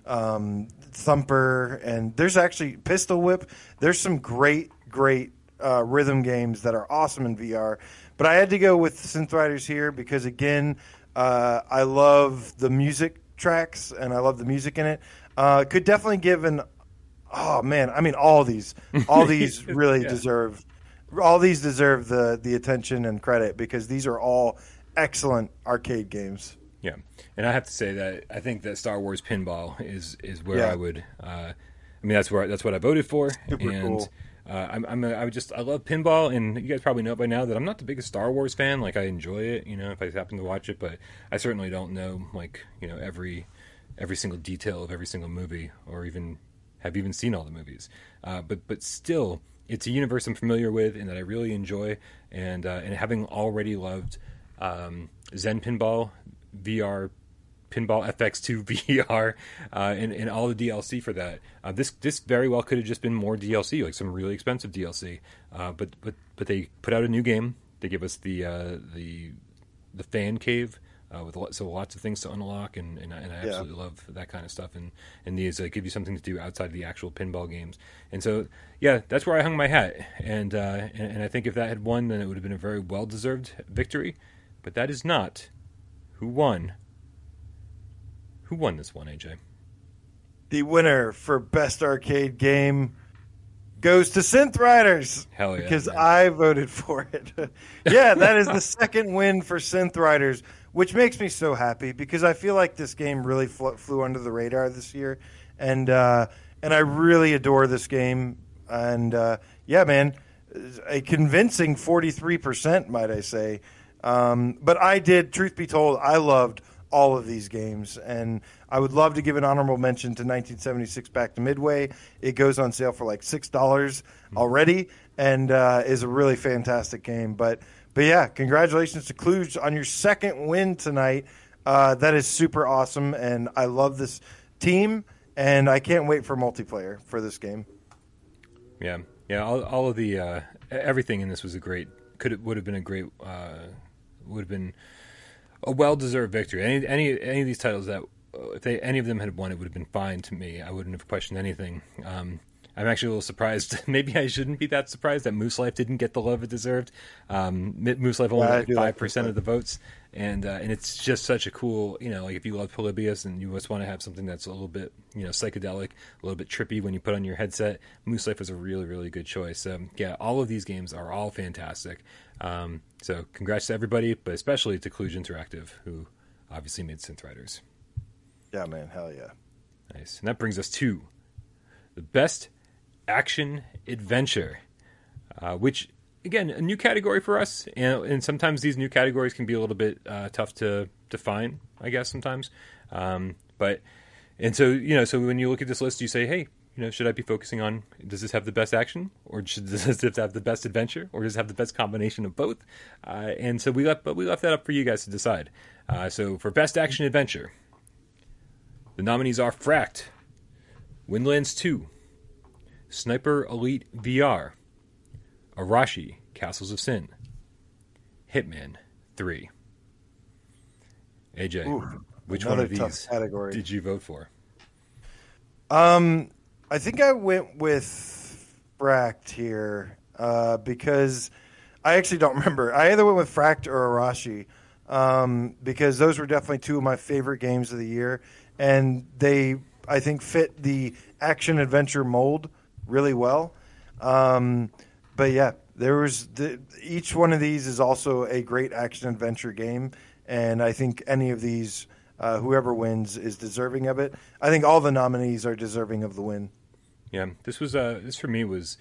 um, Thumper, and there's actually Pistol Whip. There's some great, great uh, rhythm games that are awesome in VR. But I had to go with Synth Riders here because again, uh, I love the music tracks and I love the music in it. Uh, could definitely give an oh man, I mean all these, all these [LAUGHS] really
Yeah.
deserve, all these deserve the the attention and credit because these are all excellent arcade games.
Yeah, and I have to say that I think that Star Wars Pinball is is where
Yeah.
I would. Uh, I mean, that's where that's what I voted for,
Super
and
cool.
uh, I'm, I'm a, I would just I love pinball, and you guys probably know by now that I'm not the biggest Star Wars fan. Like I enjoy it, you know, if I happen to watch it, but I certainly don't know like you know every every single detail of every single movie, or even have even seen all the movies. Uh, but but still, it's a universe I'm familiar with and that I really enjoy, and uh, and having already loved um, Zen Pinball VR Pinball FX2 [LAUGHS] VR uh, and, and all the DLC for that. Uh, this this very well could have just been more DLC, like some really expensive DLC. Uh, but but but they put out a new game They give us the uh, the the fan cave. Uh, with so lots of things to unlock, and, and, and I absolutely yeah. love that kind of stuff. And and these uh, give you something to do outside of the actual pinball games. And so, yeah, that's where I hung my hat. And, uh, and and I think if that had won, then it would have been a very well deserved victory. But that is not who won. Who won this one, AJ?
The winner for best arcade game goes to Synth Riders.
Hell yeah!
Because man. I voted for it. [LAUGHS] yeah, that is the [LAUGHS] second win for Synth Riders, which makes me so happy because I feel like this game really fl- flew under the radar this year, and uh, and I really adore this game. And uh, yeah, man, a convincing forty three percent, might I say. Um, but I did, truth be told, I loved all of these games. And I would love to give an honorable mention to 1976 Back to Midway. It goes on sale for like $6 already and uh, is a really fantastic game. But, but yeah, congratulations to Kluge on your second win tonight. Uh, that is super awesome. And I love this team. And I can't wait for multiplayer for this game.
Yeah. Yeah. All, all of the, uh, everything in this was a great, could, it would have been a great, uh, would have been a well-deserved victory. Any any any of these titles that if they any of them had won, it would have been fine to me. I wouldn't have questioned anything. Um, I'm actually a little surprised. [LAUGHS] Maybe I shouldn't be that surprised that Moose Life didn't get the love it deserved. Um, Moose Life only got five percent of the votes, and uh, and it's just such a cool, you know, like if you love Polybius and you just want to have something that's a little bit, you know, psychedelic, a little bit trippy when you put on your headset, Moose Life is a really really good choice. Um, yeah, all of these games are all fantastic. Um, so congrats to everybody, but especially to Kluge Interactive, who obviously made Synth Riders.
Yeah, man, hell yeah.
Nice. And that brings us to the best action adventure, uh, which again a new category for us, and, and, sometimes these new categories can be a little bit uh, tough to define. I guess sometimes, um, but and so you know, so when you look at this list, you say, hey, you know, should I be focusing on does this have the best action, or should, [LAUGHS] this have the best adventure, or does it have the best combination of both? Uh, and so we left, but we left that up for you guys to decide. Uh, so for best action adventure, the nominees are Fracked, Windlands 2, Sniper Elite VR, Arashi Castles of Sin, Hitman 3. AJ, Ooh, which one of these category. did you vote for?
Um, I think I went with Fracked here uh, because I actually don't [LAUGHS] remember. I either went with Fracked or Arashi um, because those were definitely two of my favorite games of the year, and they I think fit the action adventure mold really well. Um, but yeah, there was the, each one of these is also a great action adventure game, and I think any of these, uh, whoever wins, is deserving of it. I think all the nominees are deserving of the win.
Yeah, this was uh, this for me was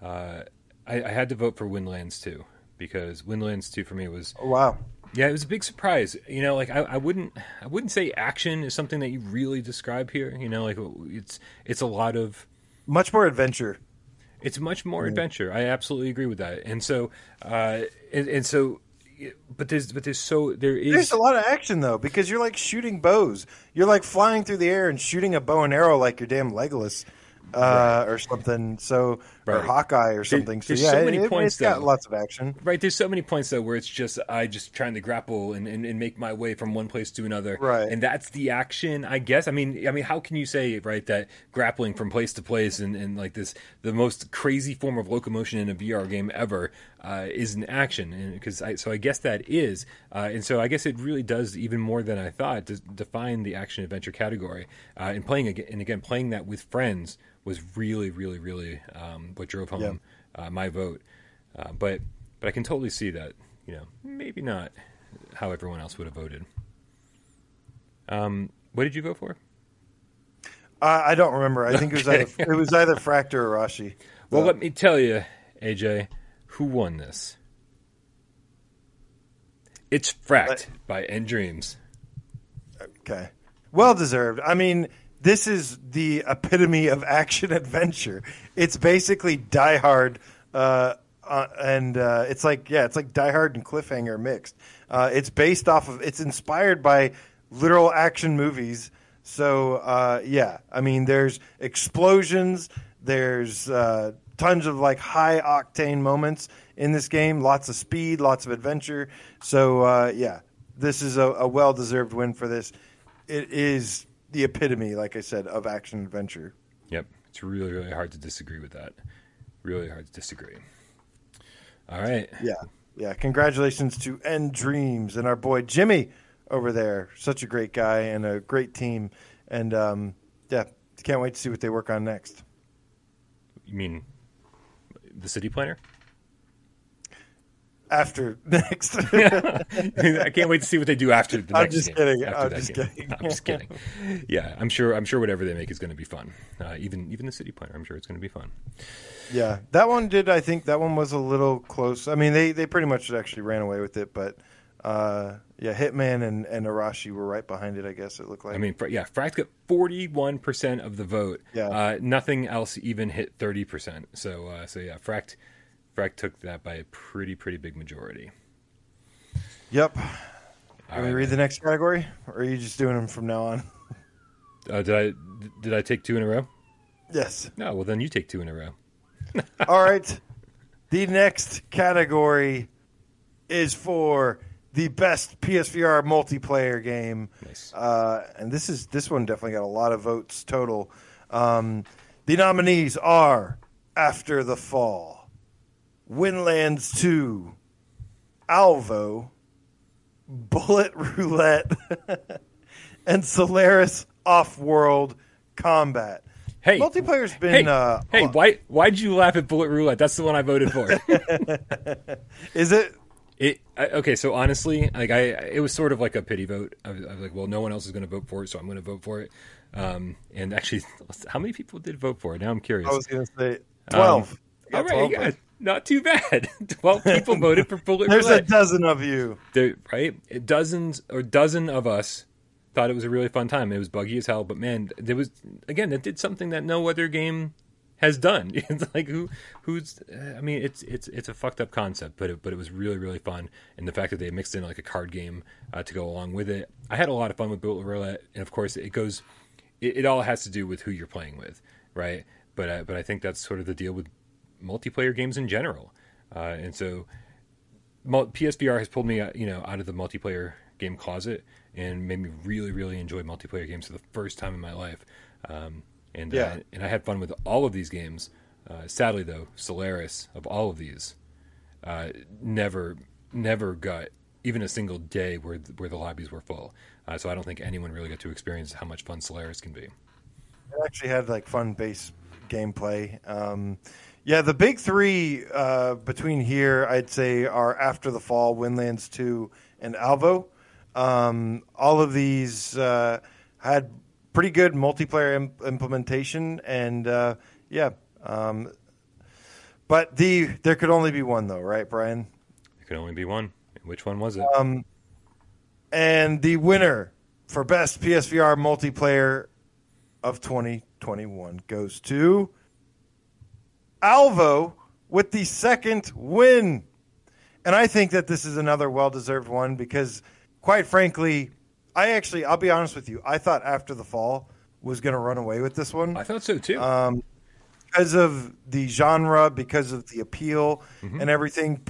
uh, I, I, had to vote for Windlands 2 because Windlands 2 for me was
oh, wow.
Yeah, it was a big surprise. You know, like I, I wouldn't I wouldn't say action is something that you really describe here. You know, like it's it's a lot of
much more adventure.
It's much more mm. adventure. I absolutely agree with that. And so, uh, and, and so but there's but there's so there is
there's a lot of action though because you're like shooting bows. You're like flying through the air and shooting a bow and arrow like your damn Legolas uh, right. or something. So right. or Hawkeye or something. There, so yeah, so many it, points. It's got though. lots of action.
Right. There's so many points though where it's just I just trying to grapple and, and, and, make my way from one place to another.
Right.
And that's the action, I guess. I mean, I mean, how can you say right that grappling from place to place and, and like this the most crazy form of locomotion in a VR game ever uh, is an action? Because so I guess that is, uh, and so I guess it really does even more than I thought to define the action adventure category. Uh, and playing again and again playing that with friends was really, really, really um, what drove home yeah. uh, my vote. Uh, but but I can totally see that you know maybe not how everyone else would have voted. Um, what did you vote for?
Uh, I don't remember. I think [LAUGHS] okay. it was either it was either Fractor or Rashi.
Well, let me tell you, AJ, who won this? It's Fracked by nDreams.
Okay, well deserved. I mean, this is the epitome of action adventure. It's basically Die Hard, uh, uh, and uh, it's like yeah, it's like Die Hard and Cliffhanger mixed. Uh, it's based off of, it's inspired by literal action movies. So uh, yeah, I mean, there's explosions, there's uh, tons of like high octane moments in this game. Lots of speed, lots of adventure. So yeah, this is a, a well deserved win for this. It is the epitome, like I said, of action adventure.
Yep, it's really really hard to disagree with that. Really hard to disagree. All right.
Yeah, yeah. Congratulations to nDreams and our boy Jimmy over there. Such a great guy and a great team. And um, yeah, can't wait to see what they work on next.
You mean the city planner?
After [LAUGHS] next, [LAUGHS]
I can't wait to see what they do after the [LAUGHS]
I'm
next.
just
game,
I'm just
game.
kidding.
I'm just kidding. Yeah, I'm sure. I'm sure whatever they make is going to be fun. Uh, even even the city planner, I'm sure it's going to be fun.
yeah, that one did. I think that one was a little close. I mean, they they pretty much actually ran away with it, but uh, yeah, Hitman and and Arashi were right behind it. I guess it looked like.
I mean, yeah, Fracked got 41 percent of the vote.
Yeah.
Uh, nothing else even hit 30 percent. So uh, so yeah, Fracked Fracked took that by a pretty pretty big majority.
yep. Can we
right,
read
man.
the next category, or are you just doing them from now on?
Uh, did I did I take two in a row?
yes.
No. Well, then you take two in a row. [LAUGHS]
All right. The next category is for the best PSVR multiplayer game.
Nice.
Uh, and this is this one definitely got a lot of votes total. Um, the nominees are After the Fall, Windlands 2, Alvo, Bullet Roulette, [LAUGHS] and Solaris Off-World Combat.
Hey,
Multiplayer's been
Hey,
uh,
hey, why why did you laugh at Bullet Roulette? That's the one I voted for. [LAUGHS]
is it
It I, okay, so honestly, like I, it was sort of like a pity vote. I was, I was like, well, no one else is going to vote for it, so I'm going to vote for it. Um, and actually, [LAUGHS] how many people did vote for it? Now I'm curious.
I was going to say 12.
Um, all right,
12
yeah,
votes.
Not too bad. [LAUGHS] Twelve people voted for Bullet
There's a dozen of you.
There, right? Dozens or dozen of us thought it was a really fun time. It was buggy as hell, but man, there was again that did something that no other game has done. [LAUGHS] It's like who who's I mean it's it's it's a fucked up concept, but it, but it was really really fun. And the fact that they mixed in like a card game uh, to go along with it, I had a lot of fun with Bullet Roulette. And of course, it goes it, it all has to do with who you're playing with, right? But uh, but I think that's sort of the deal with multiplayer games in general. Uh, and so PSVR has pulled me, uh, you know, out of the multiplayer game closet and made me really, really enjoy multiplayer games for the first time in my life. Um, and
Yeah.
uh, and I had fun with all of these games. Uh, sadly, though, Solaris of all of these uh, never, never got even a single day where where the lobbies were full. Uh, so I don't think anyone really got to experience how much fun Solaris can be.
It actually had like fun base gameplay. Um, yeah, the big three uh, between here, I'd say, are After the Fall, Windlands 2, and Alvo. Um, all of these uh, had pretty good multiplayer Im- implementation, and uh, yeah. Um, but the there could only be one, though, right, Brian?
There could only be one. Which one was it?
Um, and the winner for best PSVR multiplayer of 2021 goes to Alvo with the second win. And I think that this is another well deserved one because, quite frankly, I actually, I'll be honest with you, I thought After the Fall was going to run away with this one
I thought so too.
um, because of the genre, because of the appeal and everything.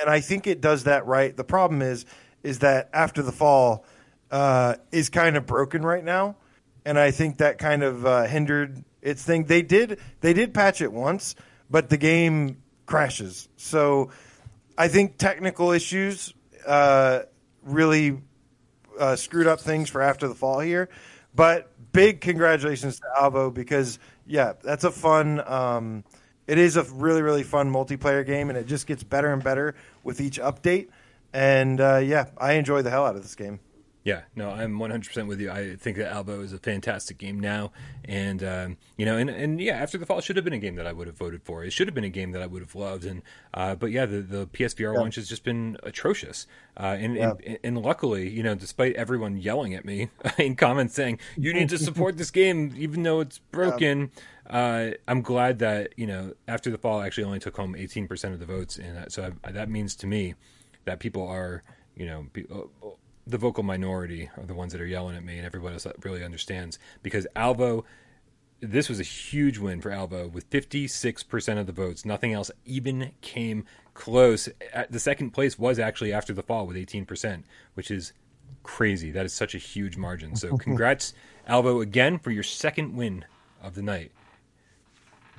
And I think it does that right. The problem is, is that after the fall uh, is kind of broken right now, and I think that kind of uh, hindered its thing. They did they did patch it once, but the game crashes. So I think technical issues uh, really uh, screwed up things for after the fall here. But big congratulations to Alvo because yeah, that's a fun. Um, it is a really really fun multiplayer game, and it just gets better and better with each update. And uh, yeah, I enjoy the hell out of this game.
Yeah, no, I'm 100% with you. I think that Alvo is a fantastic game now, and um, you know, and, and yeah, after the fall should have been a game that I would have voted for. It should have been a game that I would have loved, and uh, but yeah, the the PSVR
Yeah.
launch has just been atrocious. Uh, and,
Yeah.
and and luckily, you know, despite everyone yelling at me [LAUGHS] in comments saying you need to support this game even though it's [LAUGHS] broken, uh, I'm glad that you know after the fall actually only took home 18% of the votes, and so I, that means to me that people are you know. Be, the vocal minority are the ones that are yelling at me, and everybody else really understands because Alvo this was a huge win for Alvo with 56% of the votes. Nothing else even came close. The second place was actually after the fall with 18%, which is crazy. That is such a huge margin. So [LAUGHS] congrats, Alvo, again for your second win of the night.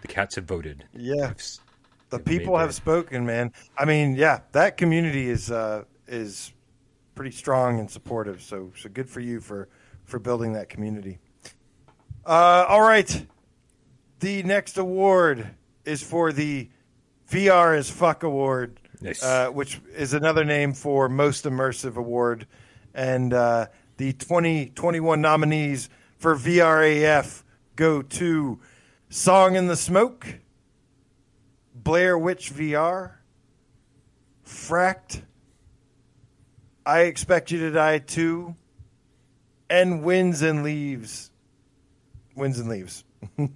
The cats have voted.
Yeah, the people have spoken, man. I mean, yeah, that community is uh, is pretty strong and supportive. So, so good for you for for building that community. Uh, all right, the next award is for the VR is fuck award,
Nice.
uh, which is another name for most immersive award, and uh, the 2021 nominees for VRAF go to Song in the Smoke, Blair Witch VR, Fracked, I Expect You to Die too. and Winds and Leaves. Winds and Leaves. [LAUGHS] um,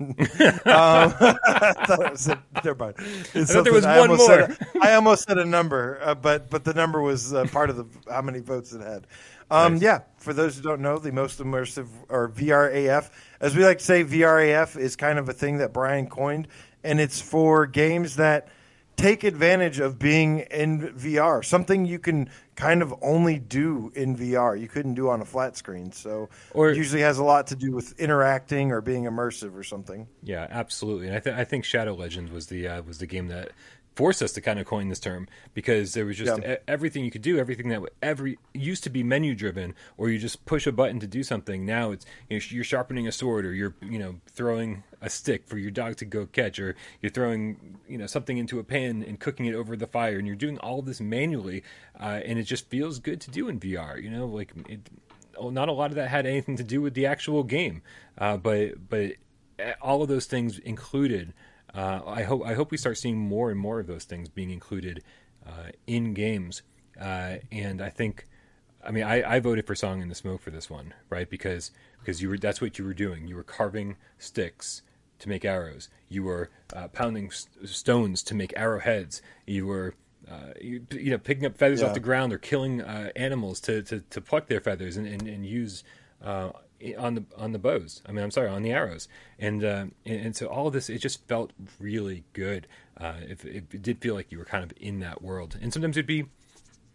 I thought it was a, never mind. It's
I there was one
almost
more.
Said a, I almost said a number, uh, but but the number was uh, part of the how many votes it had. Um,
Nice.
Yeah, for those who don't know, the most immersive or VRAF, as we like to say, VRAF is kind of a thing that Brian coined, and it's for games that take advantage of being in VR, something you can kind of only do in VR. You couldn't do on a flat screen, so
Or-
it usually has a lot to do with interacting or being immersive or something.
Yeah, absolutely. And I, th- I think Shadow Legends was the uh, was the game that forced us to kind of coin this term because there was just
Yeah.
everything you could do, everything that every used to be menu driven, or you just push a button to do something. Now it's you know, you're sharpening a sword, or you're you know throwing a stick for your dog to go catch, or you're throwing you know something into a pan and cooking it over the fire, and you're doing all of this manually, uh, and it just feels good to do in VR. You know, like it, oh, not a lot of that had anything to do with the actual game, uh, but but all of those things included. Uh, I hope I hope we start seeing more and more of those things being included uh, in games. Uh, and I think, I mean, I, I voted for "Song in the Smoke" for this one, right? Because because you were that's what you were doing. You were carving sticks to make arrows. You were uh, pounding s- stones to make arrowheads. You were uh, you, you know picking up feathers
Yeah.
off the ground or killing uh, animals to, to, to pluck their feathers and, and, and use uh, on the on the bows. I mean, I'm sorry, on the arrows. And uh, and, and so all of this, it just felt really good. Uh, if it, it did feel like you were kind of in that world, and sometimes it'd be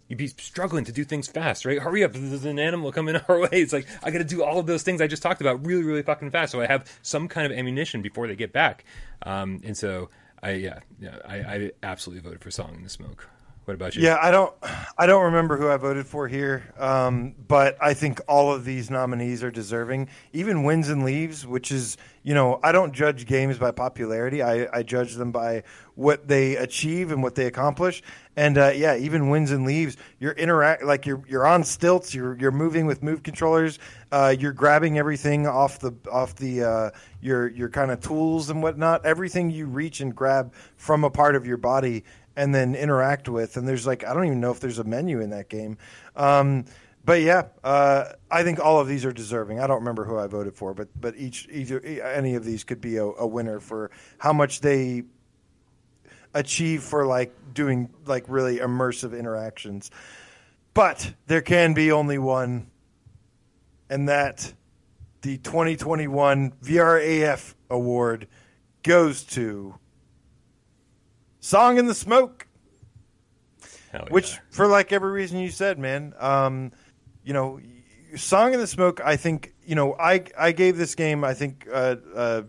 you'd be struggling to do things fast, right? Hurry up! There's an animal coming [LAUGHS] our way. It's like I got to do all of those things I just talked about really, really fucking fast, so I have some kind of ammunition before they get back. Um, and so I, yeah, yeah, I, I absolutely voted for "Song in the Smoke." What about you?
Yeah, I don't, I don't remember who I voted for here, um, but I think all of these nominees are deserving. Even Winds and Leaves, which is, you know, I don't judge games by popularity. I, I judge them by what they achieve and what they accomplish. And uh, yeah, even Winds and Leaves, you're interact like you're you're on stilts. You're you're moving with move controllers. Uh, you're grabbing everything off the off the uh, your your kind of tools and whatnot. Everything you reach and grab from a part of your body and then interact with. And there's like I don't even know if there's a menu in that game. Um, but yeah, uh, I think all of these are deserving. I don't remember who I voted for, but but each either any of these could be a, a winner for how much they achieve for like doing like really immersive interactions. But there can be only one, and that the 2021 VRAF award goes to Song in the Smoke,
Hell
which for like every reason you said, man. Um, you know, Song in the Smoke. I think you know. I I gave this game. I think uh, uh,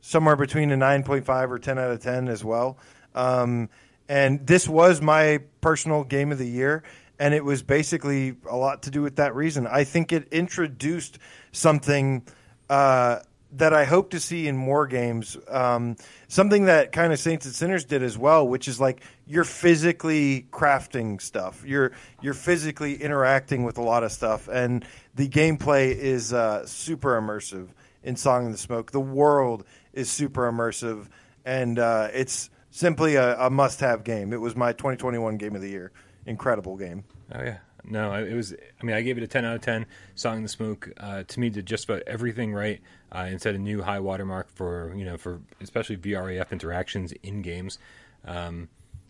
somewhere between a nine point five or ten out of ten as well. Um, and this was my personal game of the year, and it was basically a lot to do with that reason. I think it introduced something. Uh, that I hope to see in more games. Um, something that kind of Saints and Sinners did as well, which is like you're physically crafting stuff. You're you're physically interacting with a lot of stuff, and the gameplay is uh, super immersive in Song in the Smoke. The world is super immersive, and uh, it's simply a, a must-have game. It was my 2021 game of the year. Incredible game.
Oh yeah, no, it was. I mean, I gave it a ten out of ten. Song the Smoke uh, to me did just about everything right. Uh, and set a new high watermark for you know for especially VRAF interactions in games. Um,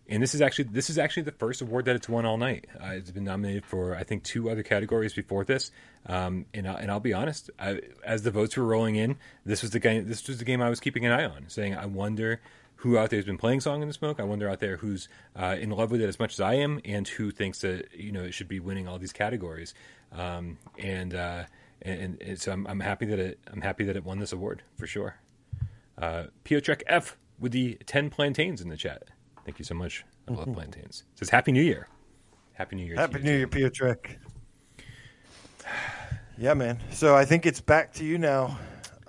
and this is actually this is actually the first award that it's won all night. Uh, it's been nominated for I think two other categories before this, um, and I, and I'll be honest, I, as the votes were rolling in, this was the game. This was the game I was keeping an eye on, saying I wonder who out there has been playing Song in the Smoke. I wonder out there who's uh, in love with it as much as I am, and who thinks that you know it should be winning all these categories. Um, and, uh, and and so I'm, I'm happy that it I'm happy that it won this award for sure. Uh, Piotrek F with the ten plantains in the chat. Thank you so much. I love plantains. It says Happy New Year. Happy New Year.
Happy New. Year, Piotrek. [SIGHS] Yeah, man. So I think it's back to you now.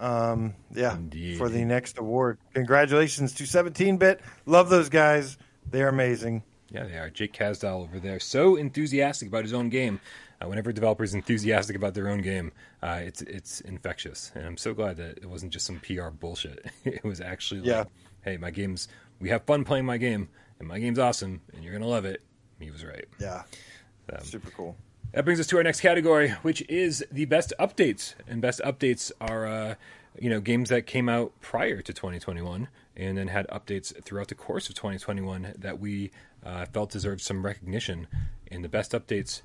Um, yeah,
Indeed.
for the next award. Congratulations to 17-bit. Love those guys. They're amazing.
Yeah, they are. Jake Kazdal over there, so enthusiastic about his own game. Uh, whenever a developer is enthusiastic about their own game, uh, it's it's infectious, and I'm so glad that it wasn't just some PR bullshit. [LAUGHS] it was actually like,
Yeah.
hey, my game's we have fun playing my game, and my game's awesome, and you're gonna love it. He was right.
Yeah,
Um,
super cool.
That brings us to our next category, which is the best updates. And best updates are, uh, you know, games that came out prior to 2021 and then had updates throughout the course of 2021 that we uh, felt deserved some recognition. And the best updates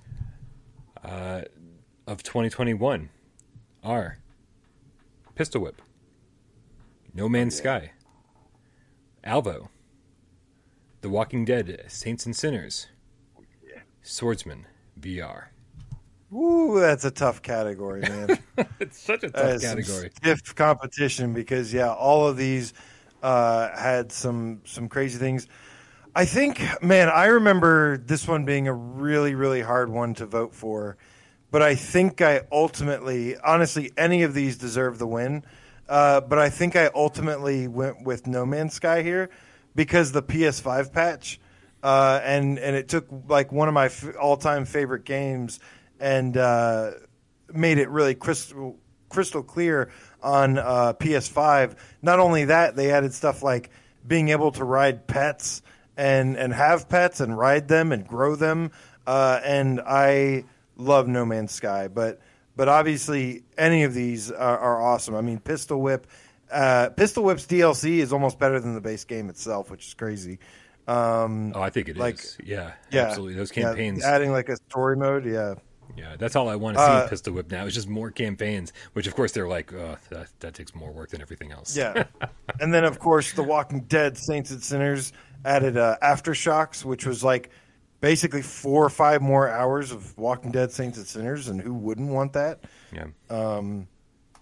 uh, of 2021 are Pistol Whip, No Man's Sky, Alvo, The Walking Dead, Saints and Sinners, Swordsman VR.
Ooh, that's a tough category, man. [LAUGHS]
It's such a tough category.
Stiff competition because yeah, all of these uh, had some some crazy things. I think, man, I remember this one being a really really hard one to vote for, but I think I ultimately, honestly, any of these deserve the win. Uh, but I think I ultimately went with No Man's Sky here because the PS5 patch, uh, and and it took like one of my f- all time favorite games and uh, made it really crystal crystal clear on uh, PS5. Not only that, they added stuff like being able to ride pets and and have pets and ride them and grow them. Uh, and I love No Man's Sky, but but obviously any of these are, are awesome. I mean, Pistol Whip. Uh, Pistol Whip's DLC is almost better than the base game itself, which is crazy. Um,
Oh, I think it is.
Like-
yeah,
yeah,
absolutely. Those
yeah,
campaigns.
adding like a story mode, yeah.
Yeah, that's all I want to see
Uh,
Pistol Whip now. It's just more campaigns, which of course they're like, oh, that, that takes more work than everything else.
Yeah, [LAUGHS] and then of course The Walking Dead Saints and Sinners added uh, Aftershocks, which was like basically four or five more hours of Walking Dead Saints and Sinners, and who wouldn't want that?
yeah,
Um,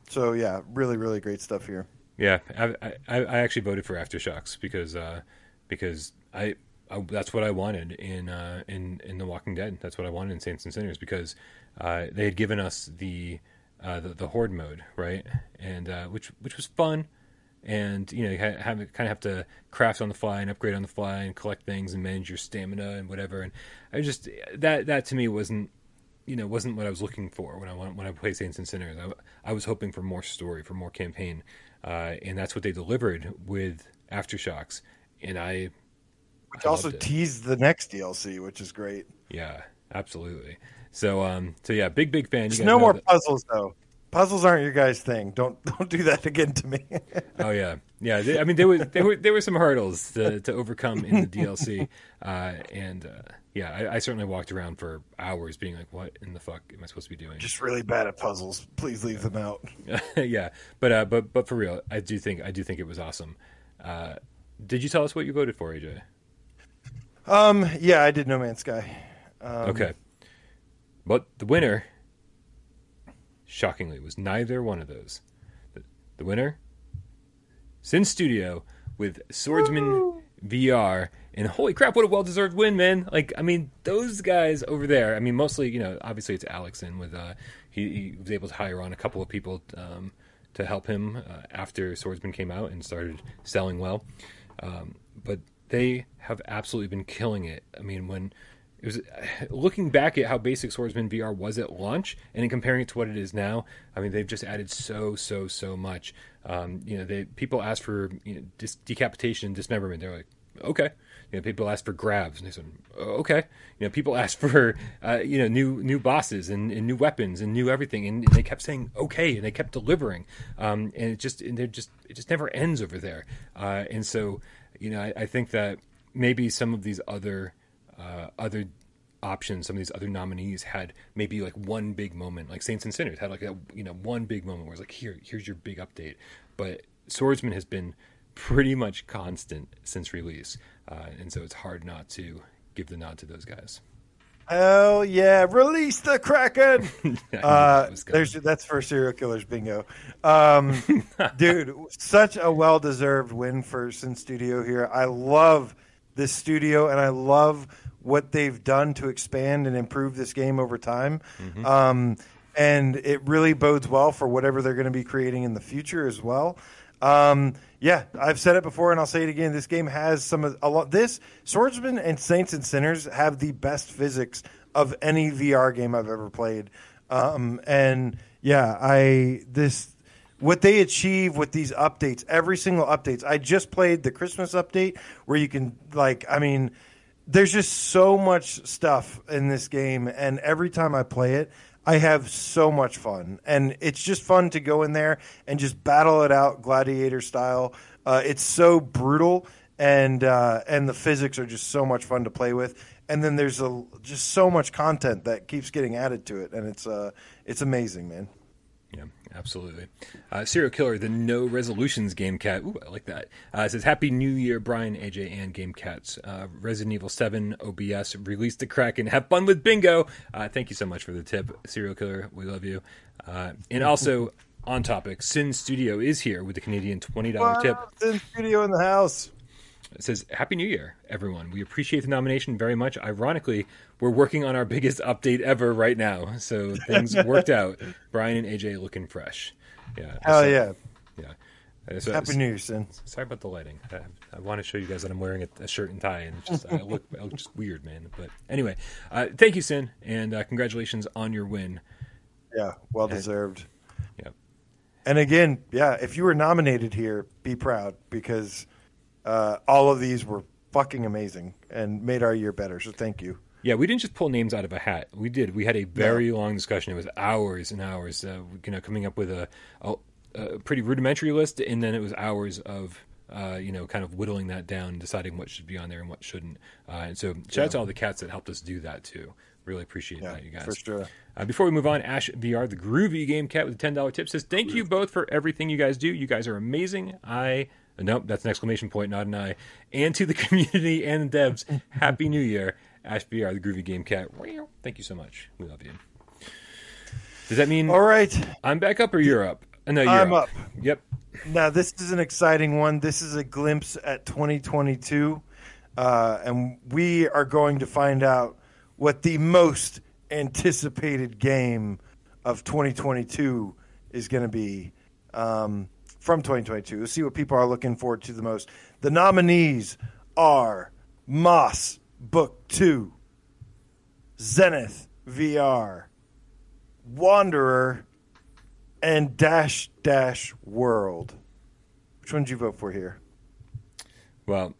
so yeah, really, really great stuff here.
yeah. I, I, I actually voted for Aftershocks because uh, because I, I that's what I wanted in uh, in in The Walking Dead. That's what I wanted in Saints and Sinners because uh, they had given us the, uh, the the horde mode, right? And uh, which which was fun. and you know you ha- have kind of have to craft on the fly and upgrade on the fly and collect things and manage your stamina and whatever. And I just that that to me wasn't you know wasn't what I was looking for when I when I played Saints and Sinners. I, I was hoping for more story, for more campaign, uh, and that's what they delivered with Aftershocks. And I
Which
I
also teased the next DLC, which is great.
yeah, absolutely. So um so yeah, big big fan. You
There's
guys
no more
that-
puzzles though. Puzzles aren't your guys' thing. Don't [LAUGHS] don't do that again to me. [LAUGHS]
Oh yeah, yeah. They, I mean, there was there were there were some hurdles to, to overcome in the DLC, [LAUGHS] uh, and uh, yeah, I, I certainly walked around for hours, being like, "What in the fuck am I supposed to be doing?"
Just really bad at puzzles. Please leave them out.
yeah, but uh, but but for real, I do think I do think it was awesome. Uh, did you tell us what you voted for, AJ?
Um, yeah, I did No Man's Sky. Um,
okay, but the winner, shockingly, was neither one of those. The, the winner, Sinn Studio with Swordsman VR, and holy crap, what a well-deserved win, man! Like, I mean, those guys over there. I mean, mostly, you know, obviously it's Alexin with uh, he, he was able to hire on a couple of people um, to help him uh, after Swordsman came out and started selling well. Um, but they have absolutely been killing it. I mean, when it was [SIGHS] looking back at how basic Swordsman VR was at launch, and in comparing it to what it is now, I mean, they've just added so so so much. Um, you know, they people ask for you know, dis- decapitation and dismemberment. They're like, okay. You know, people ask for grabs, and they said, "Oh, okay. You know, people [LAUGHS] ask for uh, you know new new bosses and, and new weapons and new everything, and they kept saying okay, and they kept delivering. Um, and it just and they're just it just never ends over there. Uh, and so, you know, I, I think that maybe some of these other uh, other options, some of these other nominees had maybe like one big moment, like Saints and Sinners had like a you know one big moment where it's like here here's your big update, but Swordsman has been pretty much constant since release, uh, and so it's hard not to give the nod to those guys.
Hell yeah! Release the Kraken. [LAUGHS] uh, there's that's for serial killers bingo, um, [LAUGHS] dude. Such a well deserved win for Sinn Studio here. I love this studio, and I love what they've done to expand and improve this game over time. Mm-hmm. Um, and it really bodes well for whatever they're going to be creating in the future as well. Um, yeah, I've said it before and I'll say it again. This game has some of a lot. This Swordsman and Saints and Sinners have the best physics of any VR game I've ever played. Um, and yeah, I this what they achieve with these updates, every single updates. I just played the Christmas update where you can like, I mean, there's just so much stuff in this game, and every time I play it, I have so much fun, and it's just fun to go in there and just battle it out gladiator style. Uh, it's so brutal, and uh, and the physics are just so much fun to play with. And then there's a, just so much content that keeps getting added to it, and it's uh, it's amazing, man.
Absolutely. Uh, Serial Killer, the No Resolutions Game Cat. Ooh, I like that. Uh, says, Happy New Year, Brian, AJ, and Game Cats. Uh, Resident Evil 7 OBS release the Kraken. Have fun with bingo. Uh, thank you so much for the tip, Serial Killer. We love you. Uh, and also, on topic, Sinn Studio is here with the Canadian $20 tip.
Sinn Studio in the house.
It says, Happy New Year, everyone. We appreciate the nomination very much. Ironically, we're working on our biggest update ever right now. So things [LAUGHS] worked out. Brian and AJ looking fresh. Yeah.
Hell so, yeah.
Yeah.
So, Happy New Year, Sinn.
Sorry about the lighting. I, I, want to show you guys that I'm wearing a, a shirt and tie, and just, I look, I look just weird, man. But anyway, uh, thank you, Sinn, and uh, congratulations on your win.
Yeah, well deserved. Yeah. And again, yeah, if you were nominated here, be proud because uh, all of these were fucking amazing and made our year better. So thank you.
Yeah, we didn't just pull names out of a hat. We did. We had a very long discussion. It was hours and hours, uh, you know, coming up with a, a, a, pretty rudimentary list, and then it was hours of, uh, you know, kind of whittling that down, deciding what should be on there and what shouldn't. Uh, and so, shout yeah. out to all the cats that helped us do that too. Really appreciate yeah, that, you guys.
For sure.
Uh, before we move on, Ash VR, the groovy game cat with a ten dollar tip, says, "Thank you both for everything you guys do. You guys are amazing. I Nope, that's an exclamation point, not an I. And to the [LAUGHS] community and the devs, Happy New Year. Ash VR, the Groovy Game Cat. Thank you so much. We love you. Does that mean
all right?
I'm back up or you're up?
Uh, no, you're I'm up. up.
Yep.
Now this is an exciting one. This is a glimpse at 2022, uh, and we are going to find out what the most anticipated game of 2022 is going to be. Um, from 2022. We'll see what people are looking forward to the most. The nominees are Moss Book 2, Zenith VR, Wanderer, and Dash Dash World. Which one did you vote for here?
Well,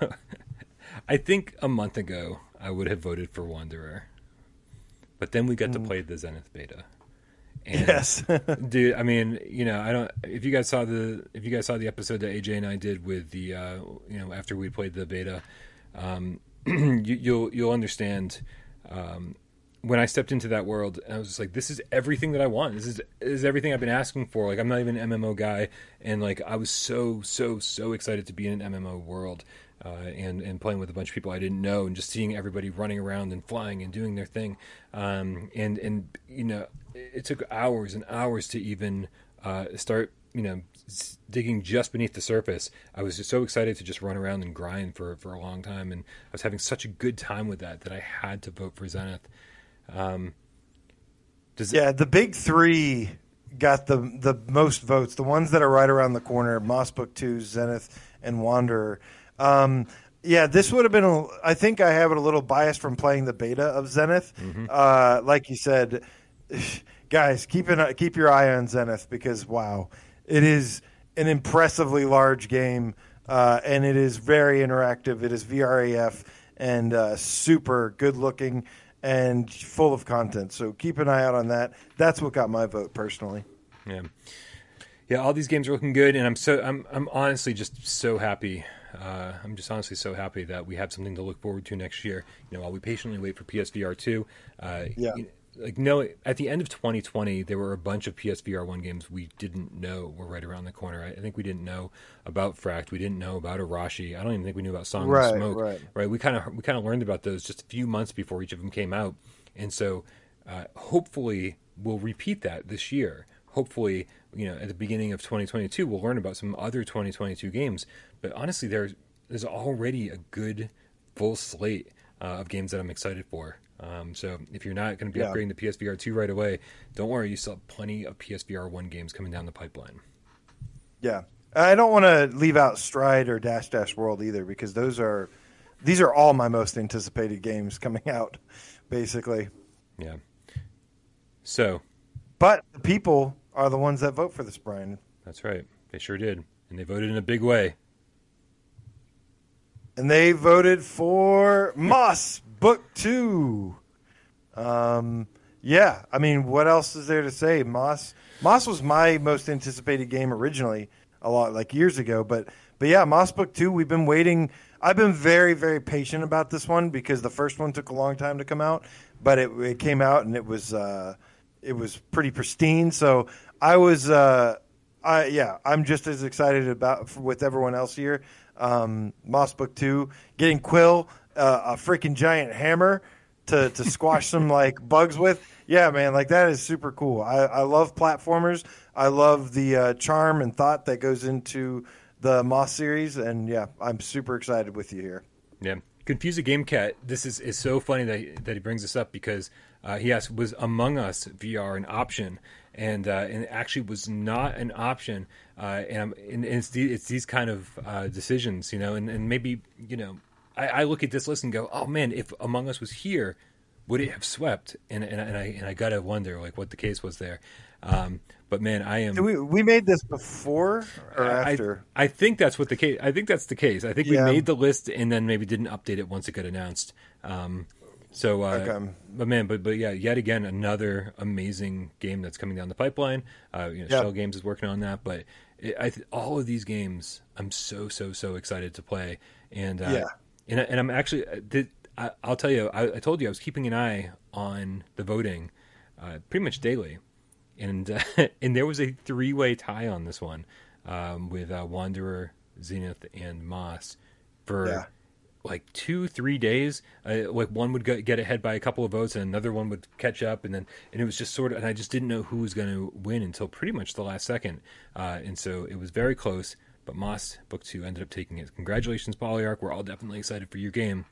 [LAUGHS] I think a month ago I would have voted for Wanderer. But then we got to mm. play the Zenith beta.
And, yes, [LAUGHS]
dude. I mean, you know, I don't. If you guys saw the if you guys saw the episode that AJ and I did with the, uh, you know, after we played the beta, um, [CLEARS THROAT] you, you'll, you'll understand. Um, when I stepped into that world, I was just like, "This is everything that I want. This is this is everything I've been asking for." Like, I'm not even an MMO guy, and like, I was so so so excited to be in an MMO world, uh, and and playing with a bunch of people I didn't know, and just seeing everybody running around and flying and doing their thing, um, and and you know, it took hours and hours to even uh, start, you know, digging just beneath the surface. I was just so excited to just run around and grind for for a long time, and I was having such a good time with that that I had to vote for Zenith. Um,
yeah, the big three got the the most votes. The ones that are right around the corner: Moss Book Two, Zenith, and Wanderer. Um, yeah, this would have been. A, I think I have it a little biased from playing the beta of Zenith. Mm-hmm. Uh, like you said, [SIGHS] guys, keep an, keep your eye on Zenith because wow, it is an impressively large game, uh, and it is very interactive. It is VRAF and uh, super good looking and full of content. So keep an eye out on that. That's what got my vote personally.
Yeah, yeah. All these games are looking good, and I'm so I'm I'm honestly just so happy Uh, I'm just honestly so happy that we have something to look forward to next year. You know, while we patiently wait for PSVR two. Uh,
yeah.
You know, like no, at the end of 2020, there were a bunch of PSVR one games we didn't know were right around the corner. I, think we didn't know about Fracked We didn't know about Arashi. I don't even think we knew about Song
right,
of Smoke.
Right,
right. We kind of we kind of learned about those just a few months before each of them came out, and so uh, hopefully we'll repeat that this year. Hopefully, you know, at the beginning of 2022, we'll learn about some other 2022 games. But honestly, there's there's already a good full slate uh, of games that I'm excited for. Um, so if you're not going to be
Yeah.
upgrading to PSVR 2 right away, don't worry. You still have plenty of PSVR 1 games coming down the pipeline.
Yeah, I don't want to leave out Stride or Dash Dash World either because those are these are all my most anticipated games coming out, basically.
Yeah. So
But the people are the ones that vote for this, Brian,
that's right. They sure did, and they voted in a big way.
And they voted for Moss Book Two. Um, yeah, I mean, what else is there to say? Moss Moss was my most anticipated game originally, a lot like years ago, but but yeah, Moss Book Two. We've been waiting. I've been very very patient about this one because the first one took a long time to come out, but it, it came out and it was uh, it was pretty pristine. So I was. Uh, I yeah, I'm just as excited about with everyone else here. Um, Moss Book Two, getting Quill uh, a freaking giant hammer to to [LAUGHS] squash some like bugs with. Yeah, man, like that is super cool. I, I love platformers. I love the uh, charm and thought that goes into the Moss series, and yeah, I'm super excited with you here.
Yeah. Confuse a Game Cat. This is, is so funny that he, that he brings this up because uh, he asked, was Among Us VR an option? And, uh, and it actually was not an option. Uh, and, and it's, the, it's these kind of uh, decisions, you know, and, and maybe, you know, I, I look at this list and go, oh man, if Among Us was here, would it have swept? And, and, and I, and I got to wonder like what the case was there. Um, but man, I am.
We we made this before or
I-
after.
I, think that's what the case. I think that's the case. I think
Yeah.
we made the list and then maybe didn't update it once it got announced. Um, so, uh,
Okay.
but man, but but yeah, yet again another amazing game that's coming down the pipeline. Uh, you know,
Yeah.
Schell Games is working on that, but it, I th- all of these games, I'm so so so excited to play. And uh,
Yeah.
and, I- and I'm actually uh, did, I, I'll tell you, I, I told you I was keeping an eye on the voting uh, pretty much daily and uh, [LAUGHS] and there was a three way tie on this one um, with uh, Wanderer, Zenith, and Moss for
Yeah.
Like two three days. Uh, like one would go, get ahead by a couple of votes, and another one would catch up, and then and it was just sort of, and I just didn't know who was going to win until pretty much the last second, uh, and so it was very close. But Moss Book Two ended up taking it. Congratulations, Polyarc. We're all definitely excited for your game.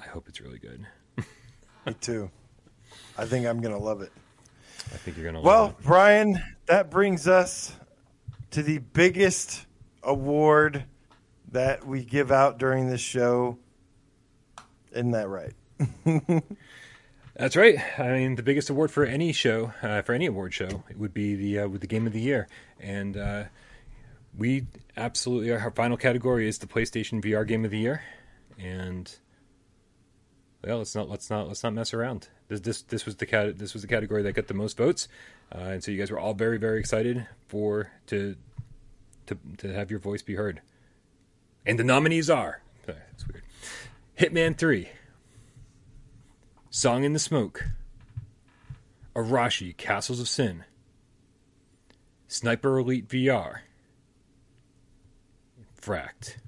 I hope it's really good. [LAUGHS]
Me too. I think I'm gonna love it.
I think you're love it. Well.
Brian, that brings us to the biggest award that we give out during this show. Isn't that right? [LAUGHS]
That's right. I mean, the biggest award for any show, uh, for any award show, it would be the uh, with the game of the year, and uh, we absolutely our final category is the PlayStation VR Game of the Year, and well, let's not let's not let's not mess around. This this this was the cat this was the category that got the most votes, uh, and so you guys were all very very excited for to to to have your voice be heard, and the nominees are [LAUGHS] that's weird, Hitman Three. Song in the Smoke, Arashi Castles of Sin, Sniper Elite VR, Fracked. I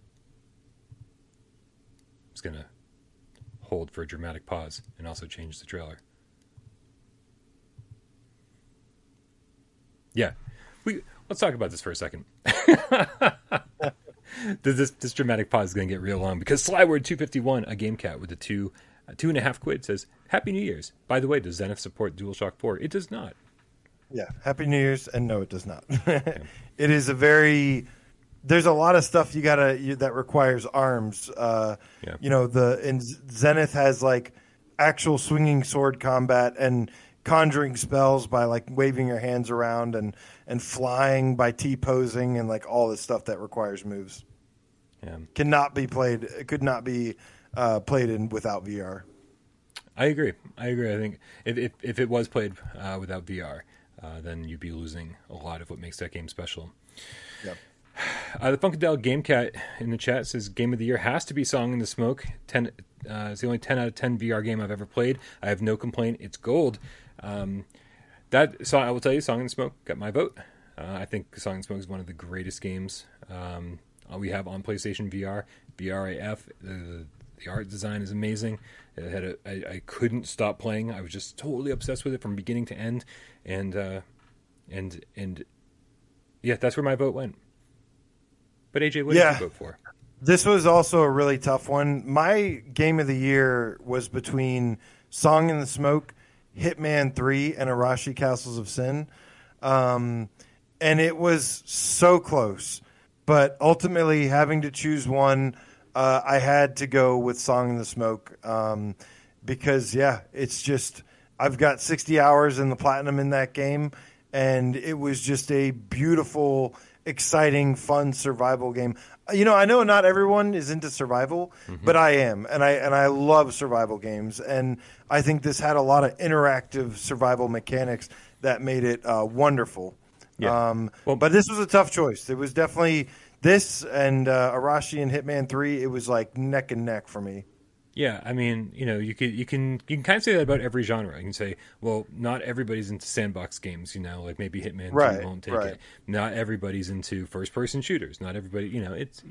was gonna hold for a dramatic pause and also change the trailer. Yeah, we let's talk about this for a second. [LAUGHS] [LAUGHS] this, this dramatic pause is going to get real long because Slyword two fifty one, a game cat with a two a two and a half quid says Happy New Year's. By the way, does Zenith support DualShock Four? It does not.
Yeah. Happy New Year's, and no, it does not. [LAUGHS] it is a very. There's a lot of stuff you gotta you, that requires arms. Uh,
Yeah.
You know the and Zenith has like actual swinging sword combat and conjuring spells by like waving your hands around and and flying by T posing and like all this stuff that requires moves.
Yeah,
Cannot be played. It could not be uh, played in without VR.
I agree. I agree. I think if if, if it was played uh, without VR, uh, then you'd be losing a lot of what makes that game special.
Yep.
Uh, the Funkadelic Game Cat in the chat says game of the year has to be Song in the Smoke. Ten, uh, it's the only ten out of ten VR game I've ever played. I have no complaint. It's gold. Um, that song, I will tell you, Song and Smoke got my vote. Uh, I think Song and Smoke is one of the greatest games um, we have on PlayStation VR. VRAF, the, the art design is amazing. It had a, I, I couldn't stop playing. I was just totally obsessed with it from beginning to end, and uh, and and yeah, that's where my vote went. But AJ, what
Yeah.
did you vote for?
This was also a really tough one. My game of the year was between Song in the Smoke, Hitman 3, and Arashi Castles of Sin. Um, and it was so close. But ultimately, having to choose one, uh, I had to go with Song in the Smoke um, because, yeah, it's just, I've got 60 hours in the platinum in that game, and it was just a beautiful, exciting, fun survival game. You know, I know not everyone is into survival, but I am, and I and I love survival games, and I think this had a lot of interactive survival mechanics that made it uh, wonderful.
Yeah.
Um,
Well-
but this was a tough choice. It was definitely this and uh, Arashi and Hitman Three. It was like neck and neck for me.
Yeah, I mean, you know, you can you can you can kind of say that about every genre. You can say, well, not everybody's into sandbox games. You know, like maybe Hitman
Right,
2 won't take
right.
it. Not everybody's into first person shooters. Not everybody, you know, it's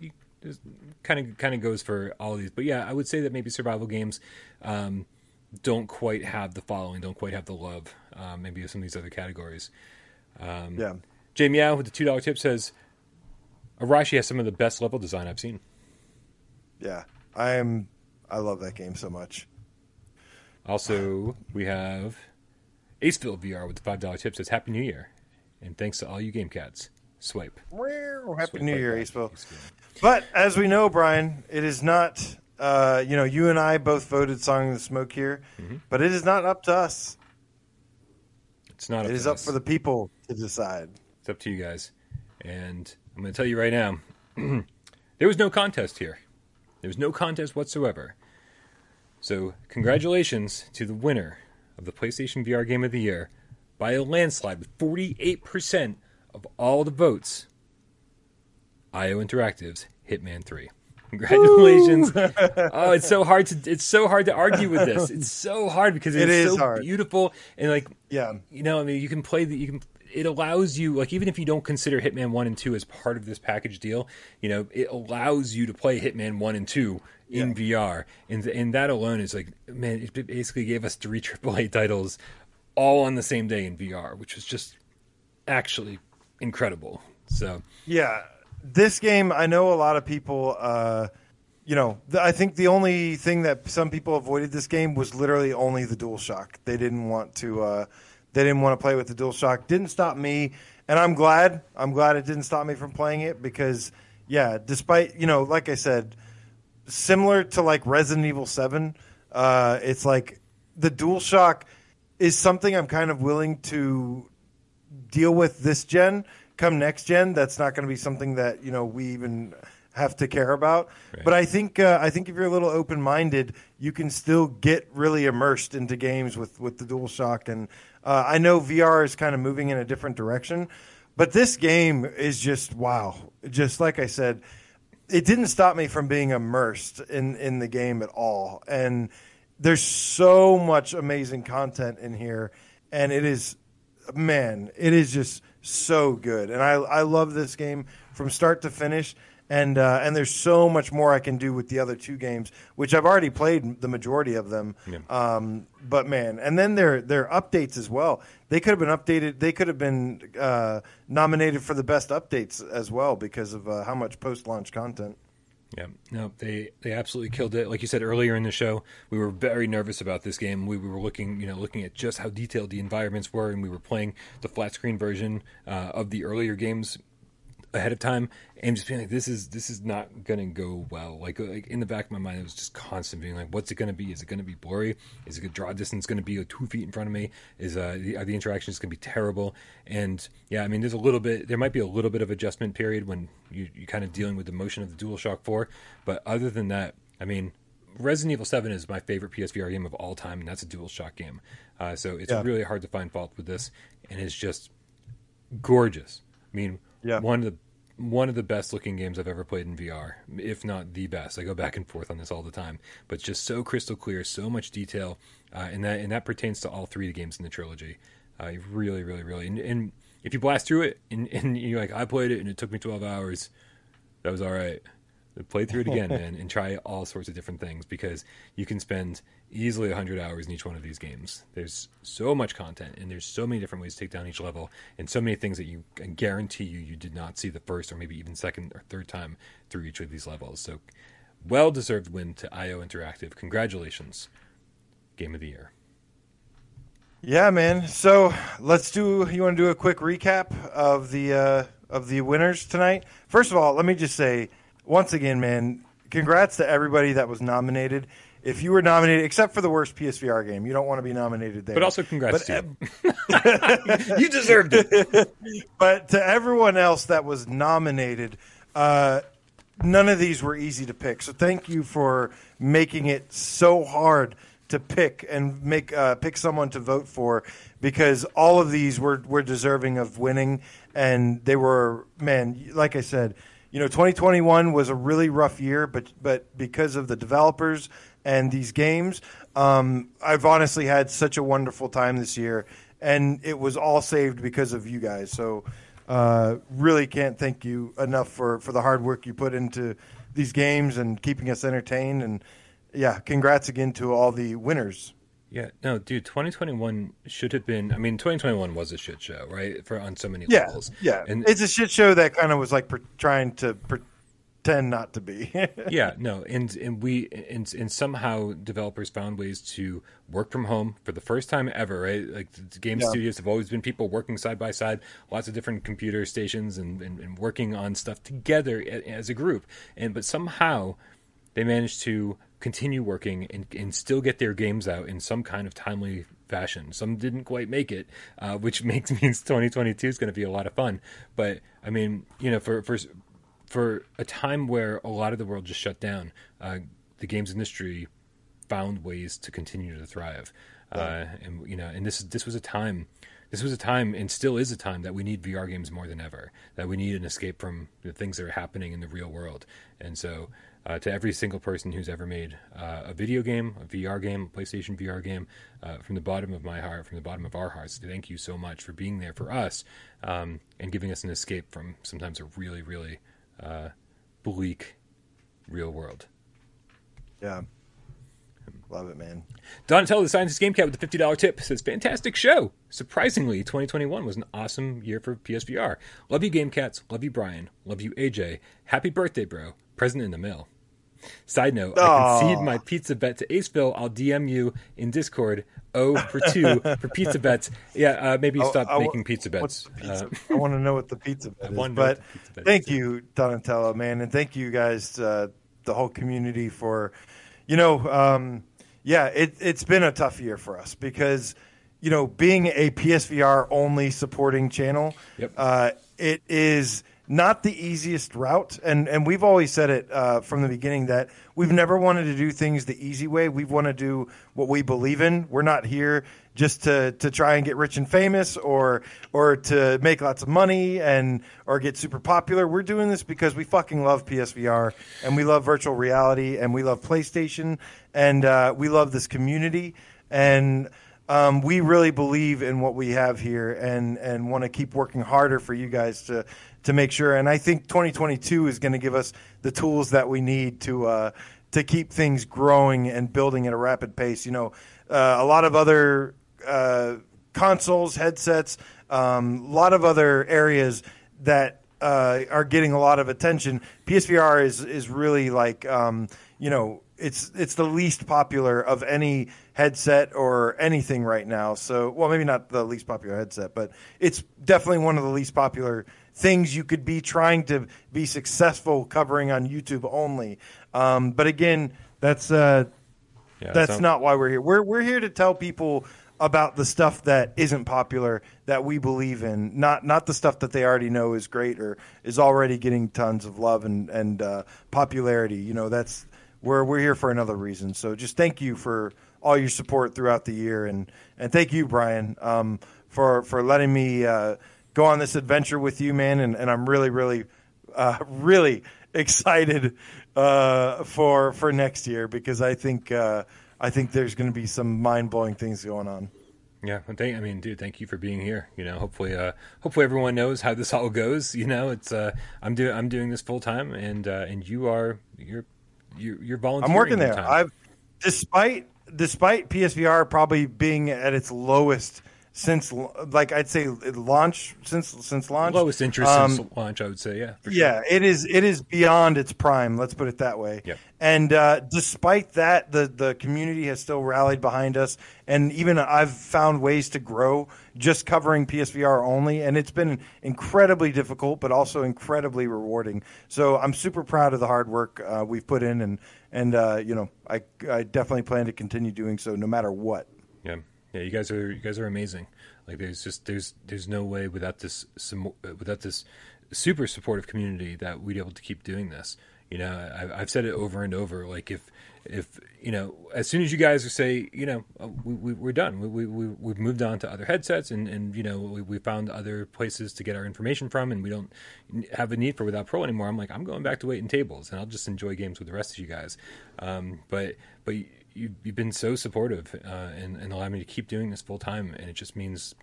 kind of kind of goes for all of these. But yeah, I would say that maybe survival games um, don't quite have the following, don't quite have the love. Um, maybe of some of these other categories. Um,
Yeah.
Jay Meow with the two dollar tip says, Arashi has some of the best level design I've seen.
Yeah, I am. I love that game so much.
Also, we have Aceville VR with the five dollar tip says Happy New Year, and thanks to all you game cats. Swipe.
Happy
Swipe
New Year. Aceville. But as we know, Brian, it is not. Uh, you know, you and I both voted "Song of the Smoke" here,
Mm-hmm.
but it is not up to us.
It's not. Up
It is up for the people to decide.
It's up to you guys, and I'm going to tell you right now, [CLEARS THROAT] there was no contest here. There was no contest whatsoever. So, congratulations to the winner of the PlayStation VR Game of the Year by a landslide with 48% of all the votes. IO Interactive's Hitman 3. Congratulations. [LAUGHS] oh, it's so hard to it's so hard to argue with this. It's so hard because it's
It is
so
hard.
beautiful and like
Yeah.
you know, I mean, you can play the you can. It allows you, like, even if you don't consider Hitman One and Two as part of this package deal, you know, it allows you to play Hitman One and Two in VR, and and that alone is like, man, it basically gave us three [LAUGHS] AAA titles all on the same day in VR, which was just actually incredible. So,
Yeah, this game, I know a lot of people. Uh, you know, I think the only thing that some people avoided this game was literally only the DualShock. They didn't want to. Uh, they didn't want to play with the DualShock. Didn't stop me, and I'm glad. I'm glad it didn't stop me from playing it because, yeah, despite you know, like I said, similar to like Resident Evil Seven, uh, it's like the DualShock is something I'm kind of willing to deal with this gen come next gen that's not going to be something that you know we even have to care about
Right.
but i think uh, i think if you're a little open minded you can still get really immersed into games with with the DualShock and uh, i know vr is kind of moving in a different direction but this game is just wow. Just like i said it didn't stop me from being immersed in in the game at all. And there's so much amazing content in here and it is man it is just so good. And i i love this game from start to finish and uh, and there's so much more I can do with the other two games, which I've already played the majority of them.
Yeah.
Um, but man, and then their their updates as well. They could have been updated. They could have been uh, nominated for the best updates as well because of uh, how much post launch content.
Yeah, no, they they absolutely killed it. Like you said earlier in the show, we were very nervous about this game. We, we were looking, you know, looking at just how detailed the environments were, and we were playing the flat screen version uh, of the earlier games ahead of time, and just being like, this is this is not gonna go well. Like, like in the back of my mind, it was just constant being like, what's it gonna be? Is it gonna be blurry? Is it gonna draw distance? Gonna be like two feet in front of me? Is uh the, are the interactions gonna be terrible? And yeah, I mean, there's a little bit. There might be a little bit of adjustment period when you you kind of dealing with the motion of the DualShock Four, but other than that, I mean. Resident Evil 7 is my favorite PSVR game of all time, and that's a DualShock game. Uh, so it's
Yeah.
really hard to find fault with this, and it's just gorgeous. I mean,
Yeah.
one of the one of the best looking games I've ever played in VR, if not the best. I go back and forth on this all the time, but it's just so crystal clear, so much detail, uh, and that and that pertains to all three of the games in the trilogy. Uh, really, really, really, and, and, if you blast through it and, and you're like, I played it and it took me 12 hours, that was all right. Play through it again, [LAUGHS] man, and try all sorts of different things because you can spend easily 100 hours in each one of these games. There's so much content, and there's so many different ways to take down each level, and so many things that you I guarantee you you did not see the first or maybe even second or third time through each of these levels. So, well deserved win to IO Interactive. Congratulations, Game of the Year.
Yeah, man. So let's do. You want to do a quick recap of the uh, of the winners tonight? First of all, let me just say once again, man, congrats to everybody that was nominated. If you were nominated, except for the worst PSVR game, you don't want to be nominated there.
But also, congrats but, to you. [LAUGHS] you deserved it. [LAUGHS]
but to everyone else that was nominated, uh, none of these were easy to pick. So thank you for making it so hard to pick and make uh, pick someone to vote for because all of these were were deserving of winning and they were man like I said you know, 2021 was a really rough year, but but because of the developers and these games, um, I've honestly had such a wonderful time this year, and it was all saved because of you guys. So, uh, really can't thank you enough for for the hard work you put into these games and keeping us entertained. And yeah, congrats again to all the winners.
Yeah, no, dude, 2021 should have been. I mean, 2021 was a shit show, right? For on so many
yeah,
levels.
Yeah, and it's a shit show that kind of was like per, trying to pretend not to be. [LAUGHS]
yeah, no, and and we and and somehow developers found ways to work from home for the first time ever, right? Like game yeah. studios have always been people working side by side, lots of different computer stations, and, and, and working on stuff together as a group. And but somehow they managed to continue working and, and still get their games out in some kind of timely fashion. Some didn't quite make it, uh, which [LAUGHS] makes means 2022 is going to be a lot of fun. But I mean, you know, for for for a time where a lot of the world just shut down, uh, the games industry found ways to continue to thrive. Uh, and you know, and this this was a time. This was a time, and still is a time, that we need VR games more than ever. That we need an escape from the things that are happening in the real world. And so, uh, to every single person who's ever made uh, a video game, a VR game, a PlayStation VR game, uh, from the bottom of my heart, from the bottom of our hearts, thank you so much for being there for us um, and giving us an escape from sometimes a really, really uh, bleak real world.
Yeah. Love it, man.
Donatello, the Scientist Game Cat, with the $50 tip says, Fantastic show. Surprisingly, 2021 was an awesome year for PSVR. Love you, Game Cats. Love you, Brian. Love you, AJ. Happy birthday, bro. Present in the mail. Side note, Aww. I concede my pizza bet to Aceville. I'll DM you in Discord. Oh for two for pizza bets. Yeah, uh, maybe stop I, I, making pizza bets.
Pizza? Uh, I want to know what the pizza [LAUGHS] bet is. But bet thank is. you, Donatello, man, and thank you guys, uh, the whole community for, you know, um, yeah, it, it's been a tough year for us because, you know, being a PSVR only supporting channel,
yep.
Uh, it is not the easiest route. And, and we've always said it uh, from the beginning that we've never wanted to do things the easy way. We want to do what we believe in. We're not here just to, to try and get rich and famous or or to make lots of money and or get super popular. We're doing this because we fucking love PSVR and we love virtual reality and we love PlayStation and uh, we love this community and um, we really believe in what we have here and and want to keep working harder for you guys to to make sure. And I think 2022 is going to give us the tools that we need to uh, to keep things growing and building at a rapid pace. You know, uh, a lot of other uh, consoles, headsets, um, a lot of other areas that uh, are getting a lot of attention. PSVR is is really like um, you know it's it's the least popular of any headset or anything right now. So, well, maybe not the least popular headset, but it's definitely one of the least popular things you could be trying to be successful covering on YouTube only. Um, but again, that's uh, yeah, that's not why we're here. We're we're here to tell people about the stuff that isn't popular that we believe in, not not the stuff that they already know is great or is already getting tons of love and and uh, popularity. You know, that's we're we're here for another reason. So just thank you for all your support throughout the year, and and thank you, Brian, um, for for letting me. Uh, go on this adventure with you, man. And, and I'm really, really uh, really excited uh, for for next year because I think uh, I think there's going to be some mind blowing things going on.
Yeah, thank, I mean, dude, thank you for being here. You know, hopefully, uh, hopefully everyone knows how this all goes. You know, it's uh, I'm doing I'm doing this full time, and uh, and you are you're you're, you're volunteering.
I'm working there. I've despite despite PSVR probably being at its lowest since like I'd say launch since since launch
lowest interest um, since launch I would say yeah
sure. yeah it is it is beyond its prime let's put it that way
yeah.
and uh, despite that the the community has still rallied behind us and even I've found ways to grow just covering PSVR only and it's been incredibly difficult but also incredibly rewarding so I'm super proud of the hard work uh, we've put in and and uh, you know I I definitely plan to continue doing so no matter what
yeah yeah, you guys are you guys are amazing. Like there's just there's there's no way without this some, without this super supportive community that we'd be able to keep doing this. You know, I, have said it over and over. Like if if you know, as soon as you guys say, you know, uh, we, we, are done. We, we we've moved on to other headsets, and and you know, we, we found other places to get our information from, and we don't have a need for Without Parole anymore. I'm like, I'm going back to waiting tables, and I'll just enjoy games with the rest of you guys. Um, but but you, have been so supportive uh, and, and allowed me to keep doing this full time, and it just means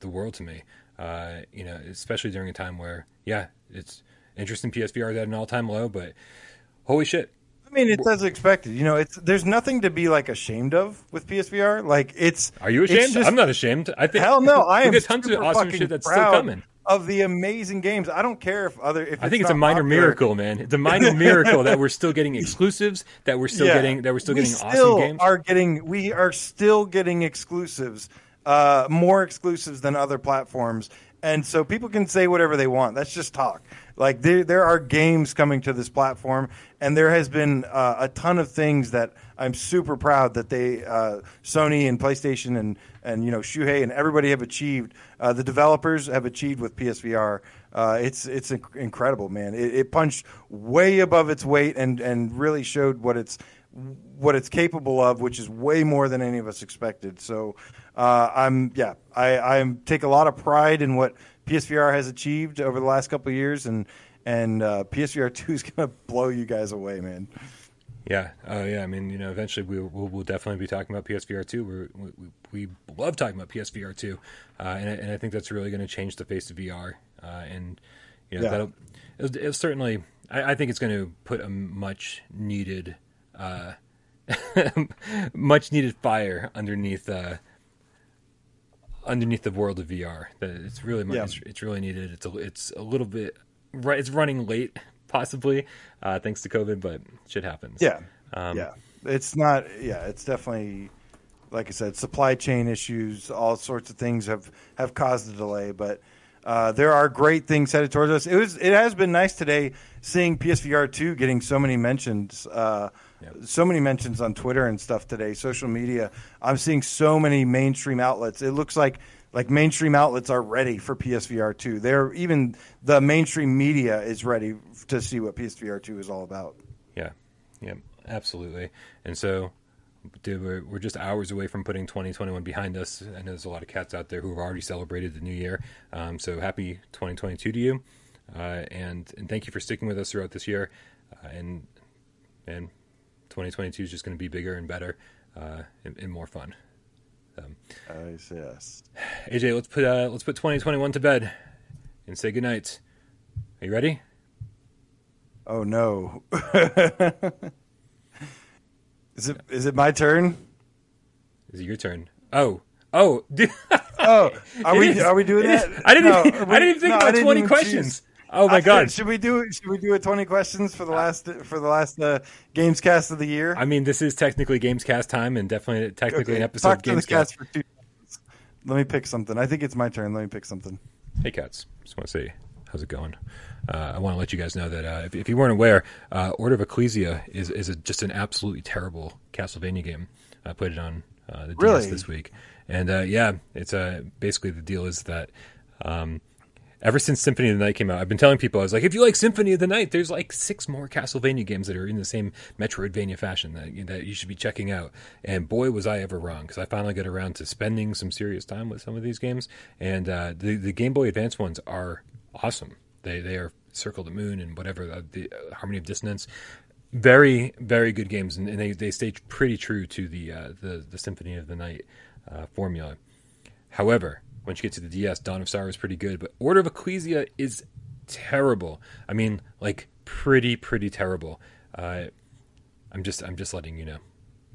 the world to me. Uh, you know, especially during a time where, yeah, it's interest in PSVR is at an all time low, but holy shit.
I mean, it's as expected. You know, it's there's nothing to be like ashamed of with PSVR. Like, it's.
Are you ashamed? Just, I'm not ashamed. I think.
Hell no, [LAUGHS] I am.
Tons of awesome shit that's still coming
of the amazing games. I don't care if other. If
I think it's, a minor popular. miracle, man. It's a minor [LAUGHS] miracle that we're still getting exclusives. That we're still yeah. getting. That we're still we getting
still
awesome games.
Are getting. We are still getting exclusives. Uh, more exclusives than other platforms, and so people can say whatever they want. That's just talk. Like there, there are games coming to this platform, and there has been uh, a ton of things that I'm super proud that they, uh, Sony and PlayStation and and you know Shuhei and everybody have achieved. Uh, the developers have achieved with PSVR. Uh, it's it's inc- incredible, man. It, it, punched way above its weight and and really showed what it's what it's capable of, which is way more than any of us expected. So uh, I'm yeah, I I take a lot of pride in what PSVR has achieved over the last couple years, and and uh, PSVR two is going [LAUGHS] to blow you guys away, man.
Yeah, uh, yeah. I mean, you know, eventually we will we'll definitely be talking about PSVR two. we we, we love talking about PSVR two, uh, and, and I think that's really going to change the face of VR. Uh, and you know, yeah. that'll it'll, it'll certainly. I, I, think it's going to put a much needed, uh, [LAUGHS] much needed fire underneath uh, underneath the world of VR. That it's really much, yeah. it's, it's, really needed. It's a it's a little bit right. It's running late, possibly uh, thanks to COVID, but shit happens.
Yeah, um, yeah. It's not. Yeah, it's definitely like I said, supply chain issues, all sorts of things have have caused the delay, but. Uh, there are great things headed towards us. It was. It has been nice today seeing PSVR two getting so many mentions. Uh, so many mentions on Twitter and stuff today, social media. I'm seeing so many mainstream outlets. It looks like like mainstream outlets are ready for PSVR 2. They're even the mainstream media is ready to see what PSVR 2 is all about.
Yeah. Yeah, absolutely. And so dude, we're, we're just hours away from putting 2021 behind us. I know there's a lot of cats out there who have already celebrated the new year. Um, so happy 2022 to you. Uh, and and thank you for sticking with us throughout this year. Uh, and and 2022 is just going to be bigger and better uh, and, and, more fun.
Um, nice, yes.
AJ, let's put uh, let's put 2021 to bed and say goodnight. Are you ready?
Oh no. [LAUGHS] is it is it my turn?
Is it your turn? Oh. Oh, [LAUGHS]
oh, are we are we doing that?
I didn't. No, even, we, I didn't even think no, about twenty questions. Choose. Oh my god!
Should we do should we do a twenty questions for the last for the last uh, Gamescast of the year?
I mean, this is technically games cast time, and definitely technically okay. an episode Talk of Gamescast. for two.
Let me pick something. I think it's my turn. Let me pick something.
Hey, cats. Just want to say, how's it going? Uh, I want to let you guys know that uh, if, if, you weren't aware, uh, Order of Ecclesia is is a, just an absolutely terrible Castlevania game. I played it on uh, the DS really? this week, and uh, yeah, it's uh, basically the deal is that. Um, ever since Symphony of the Night came out, I've been telling people I was like, if you like Symphony of the Night, there's like six more Castlevania games that are in the same Metroidvania fashion that that you should be checking out. And boy, was I ever wrong because I finally got around to spending some serious time with some of these games. And uh, the the Game Boy Advance ones are awesome. They they are Circle the Moon and whatever uh, the uh, Harmony of Dissonance. Very very good games, and, and they they stay pretty true to the uh, the the Symphony of the Night uh, formula. However, once you get to the DS, Dawn of Sorrow is pretty good, but Order of Ecclesia is terrible. I mean, like pretty pretty terrible. Uh, I'm just I'm just letting you know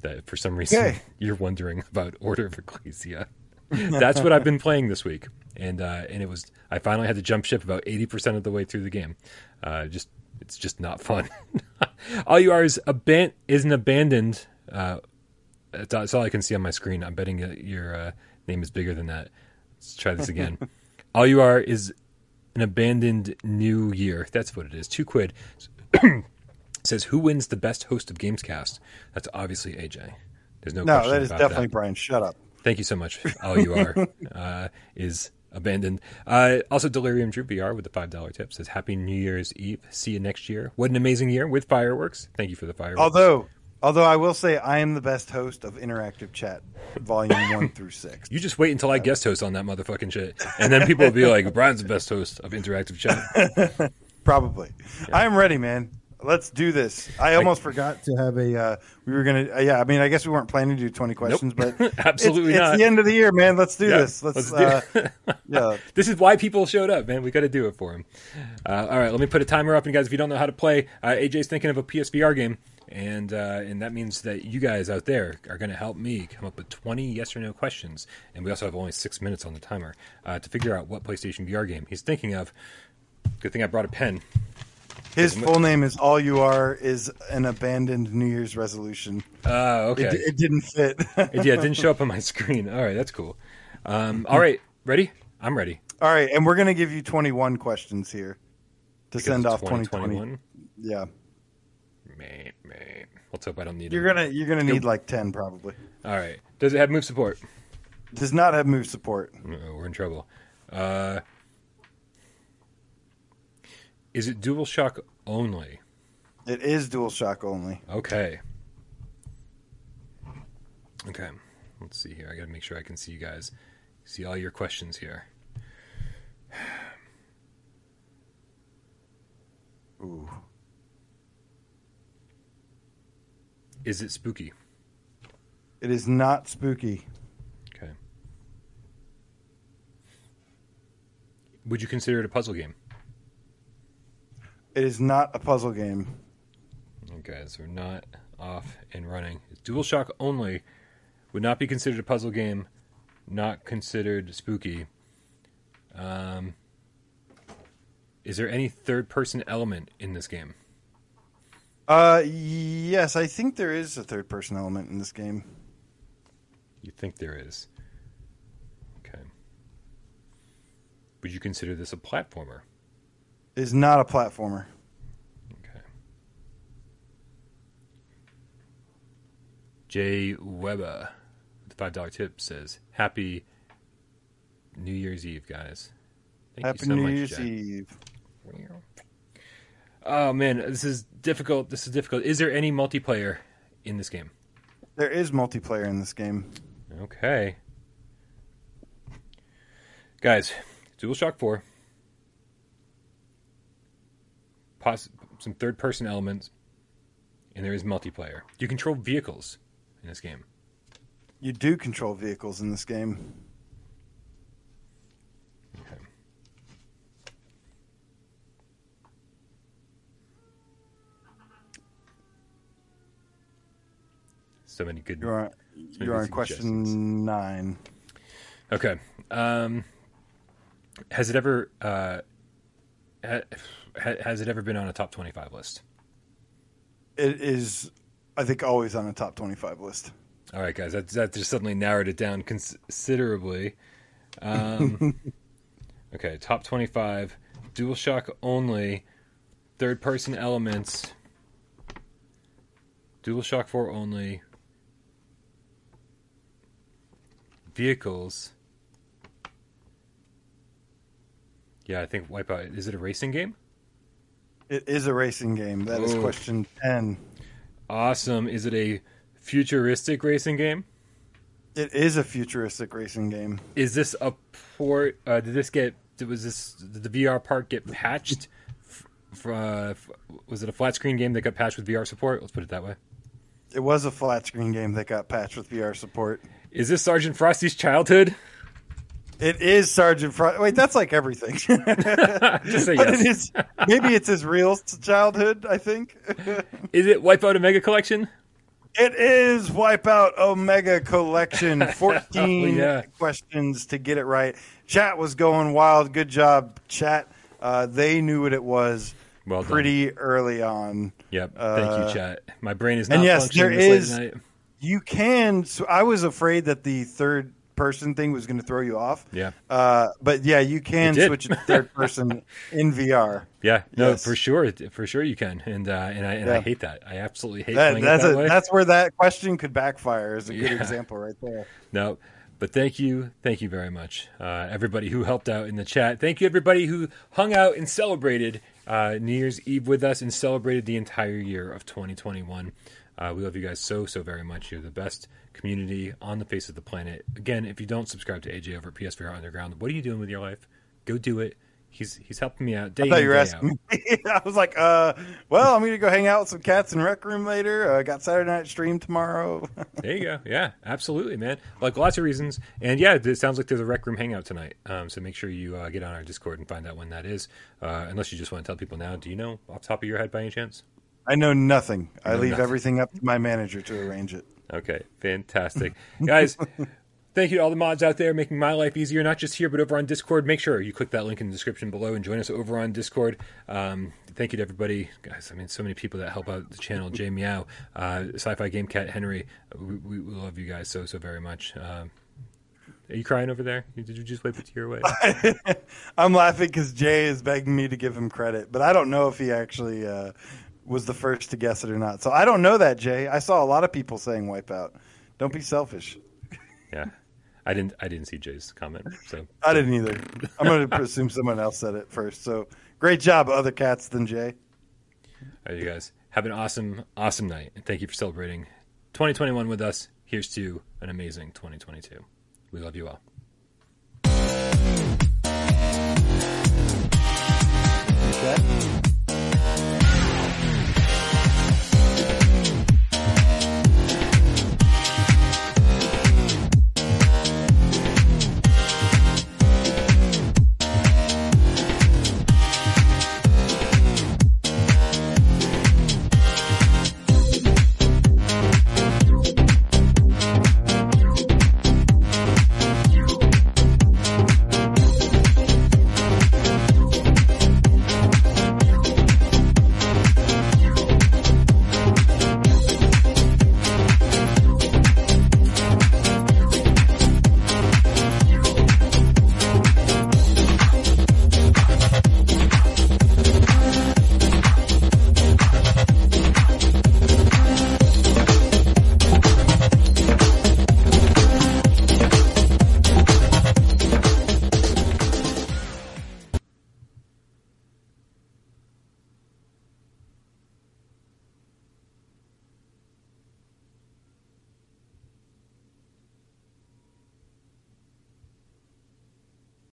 that for some reason
Okay. [LAUGHS]
you're wondering about Order of Ecclesia. That's what I've been playing this week, and uh, and it was I finally had to jump ship about eighty percent of the way through the game. Uh, just it's just not fun. [LAUGHS] all you are is a aban- is an abandoned. Uh, that's, all I can see on my screen. I'm betting your uh, name is bigger than that. Let's try this again. [LAUGHS] all you are is an abandoned new year. That's what it is. Two quid. [CLEARS THROAT] says who wins the best host of Gamescast? That's obviously AJ. There's no.
No, that is definitely Brian. Shut up.
Thank you so much. All you are [LAUGHS] uh, is abandoned. Uh, also, Delirium Drew VR with the five dollar tip says Happy New Year's Eve. See you next year. What an amazing year with fireworks. Thank you for the fireworks.
Although, although I will say, I am the best host of interactive chat, volume one through six.
you just wait until I guest host on that motherfucking shit, and then people will be like, "Brian's the best host of interactive chat." [LAUGHS]
Probably. I am ready, man. Let's do this. I almost forgot to have a. Uh, we were gonna. Uh, yeah, I mean, I guess we weren't planning to do twenty questions, but [LAUGHS]
Absolutely
it's,
not.
It's the end of the year, man. Let's do
Yeah,
this. Let's.
let's do-
uh, [LAUGHS] yeah.
This is why people showed up, man. We got to do it for them. Uh, all right, let me put a timer up. And guys, if you don't know how to play, uh, AJ's thinking of a PSVR game, and uh, and that means that you guys out there are going to help me come up with twenty yes or no questions. And we also have only six minutes on the timer uh, to figure out what PlayStation VR game he's thinking of. Good thing I brought a pen.
His full name is All You Are is an abandoned New Year's resolution.
Uh, okay.
It, it didn't fit.
It- yeah, it didn't show [LAUGHS] up on my screen. All right, that's cool. Um, all right, ready? I'm ready.
All right, and we're gonna give you twenty-one questions here to
Because
send off twenty twenty.
2021.
Yeah,
Man, man. Let's hope I don't need
you're gonna you're gonna need like ten probably.
All right. Does it have move support?
Does not have move support.
Uh-oh, we're in trouble. Uh, is it DualShock only?
It is DualShock only.
Okay. Okay. Let's see here. I got to make sure I can see you guys. See all your questions here.
Ooh.
Is it spooky?
It is not spooky.
Okay. Would you consider it a puzzle game?
It is not a puzzle game.
Okay, so we're not off and running. DualShock only. Would not be considered a puzzle game. Not considered spooky. Um, is there any third-person element in this game?
Uh, yes, I think there is a third-person element in this game.
You think there is? Okay. Would you consider this a platformer?
It is not a platformer.
Okay. Jay Webber, the five dollar tip says, "Happy New Year's Eve, guys." Thank
Happy
you so
New
much,
Year's
Jay.
Eve.
Oh man, this is difficult. This is difficult. Is there any multiplayer in this game?
There is multiplayer in this game.
Okay. Guys, DualShock 4. Poss- some third person elements. And there is multiplayer. You control vehicles in this game.
You do control vehicles in this game.
Okay. So many good.
You're on,
many
you're on question nine.
Okay. Um, has it ever uh, ha, ha- has it ever been on a top twenty five list?
It is, I think, always on a top twenty-five list.
All right, guys, that that just suddenly narrowed it down considerably. Um, [LAUGHS] okay, top twenty-five, DualShock only, third-person elements, DualShock Four only, vehicles. Yeah, I think Wipeout. Is it a racing game?
It is a racing game. That is question ten.
Awesome. Is it a futuristic racing game?
It is a futuristic racing game.
Is this a port? Uh, did this get? Was this did the VR part get patched f- uh, was it a flat screen game that got patched with VR support? Let's put it that way.
It was a flat screen game that got patched with VR support.
Is this Sergeant Frosty's childhood?
It is Sergeant Frost. Wait, that's like everything. [LAUGHS] [LAUGHS]
Just say yes.
it is, maybe it's his real childhood. I think [LAUGHS]
Is it Wipeout Omega Collection?
it is Wipeout Omega Collection. Fourteen
Oh, yeah.
questions to get it right. Chat was going wild. Good job, chat. Uh, they knew what it was
Well
pretty early on.
Yep. Thank
Uh,
you, chat. My brain is not
and yes,
functioning
there
this late
is-
at night.
You can. So I was afraid that the third person thing was going to throw you off.
Yeah.
Uh, but yeah, you can
It
switch to third person [LAUGHS] in VR.
Yeah, no,
Yes.
for sure, for sure you can, and uh, and I and I hate that. I absolutely hate
That, that's
that
a,
way.
that's where that question could backfire. Is a good
Yeah.
example right there.
No, but thank you, thank you very much, uh, everybody who helped out in the chat. Thank you, everybody who hung out and celebrated uh, New Year's Eve with us and celebrated the entire year of 2021. Uh, we love you guys so so very much. You're the best community on the face of the planet. Again, if you don't subscribe to AJ over at PSVR Underground, what are you doing with your life? Go do it. He's he's helping me out day
I thought you were asking. [LAUGHS] I was like, uh, well, I'm going to go hang out with some cats in Rec Room later. I uh, got Saturday Night Stream tomorrow. [LAUGHS]
There you go. Yeah, absolutely, man. Like lots of reasons. And yeah, it sounds like there's a rec room hangout tonight. Um, so make sure you uh, get on our Discord and find out when that is. Uh, unless you just want to tell people now. Do you know off the top of your head by any chance?
I know nothing. I
know
leave
nothing.
everything up to my manager to arrange it.
Okay, fantastic. Guys, [LAUGHS] thank you to all the mods out there making my life easier, not just here, but over on Discord. Make sure you click that link in the description below and join us over on Discord. Um, thank you to everybody. Guys, I mean, so many people that help out the channel. Jay Meow, uh, Sci Fi Game Cat, Henry. We, we, we love you guys so, so very much. Um, are you crying over there? Did you just wipe a tear away? [LAUGHS]
I'm laughing because Jay is begging me to give him credit, but I don't know if he actually uh, was the first to guess it or not. So I don't know that, Jay. I saw a lot of people saying Wipeout. Don't be selfish.
yeah. I didn't. I didn't see Jay's comment. So
I didn't either. I'm going [LAUGHS] to assume someone else said it first. So great job, other cats than Jay.
All right, you guys have an awesome, awesome night, and thank you for celebrating 2021 with us. Here's to an amazing 2022. We love you all.
Okay.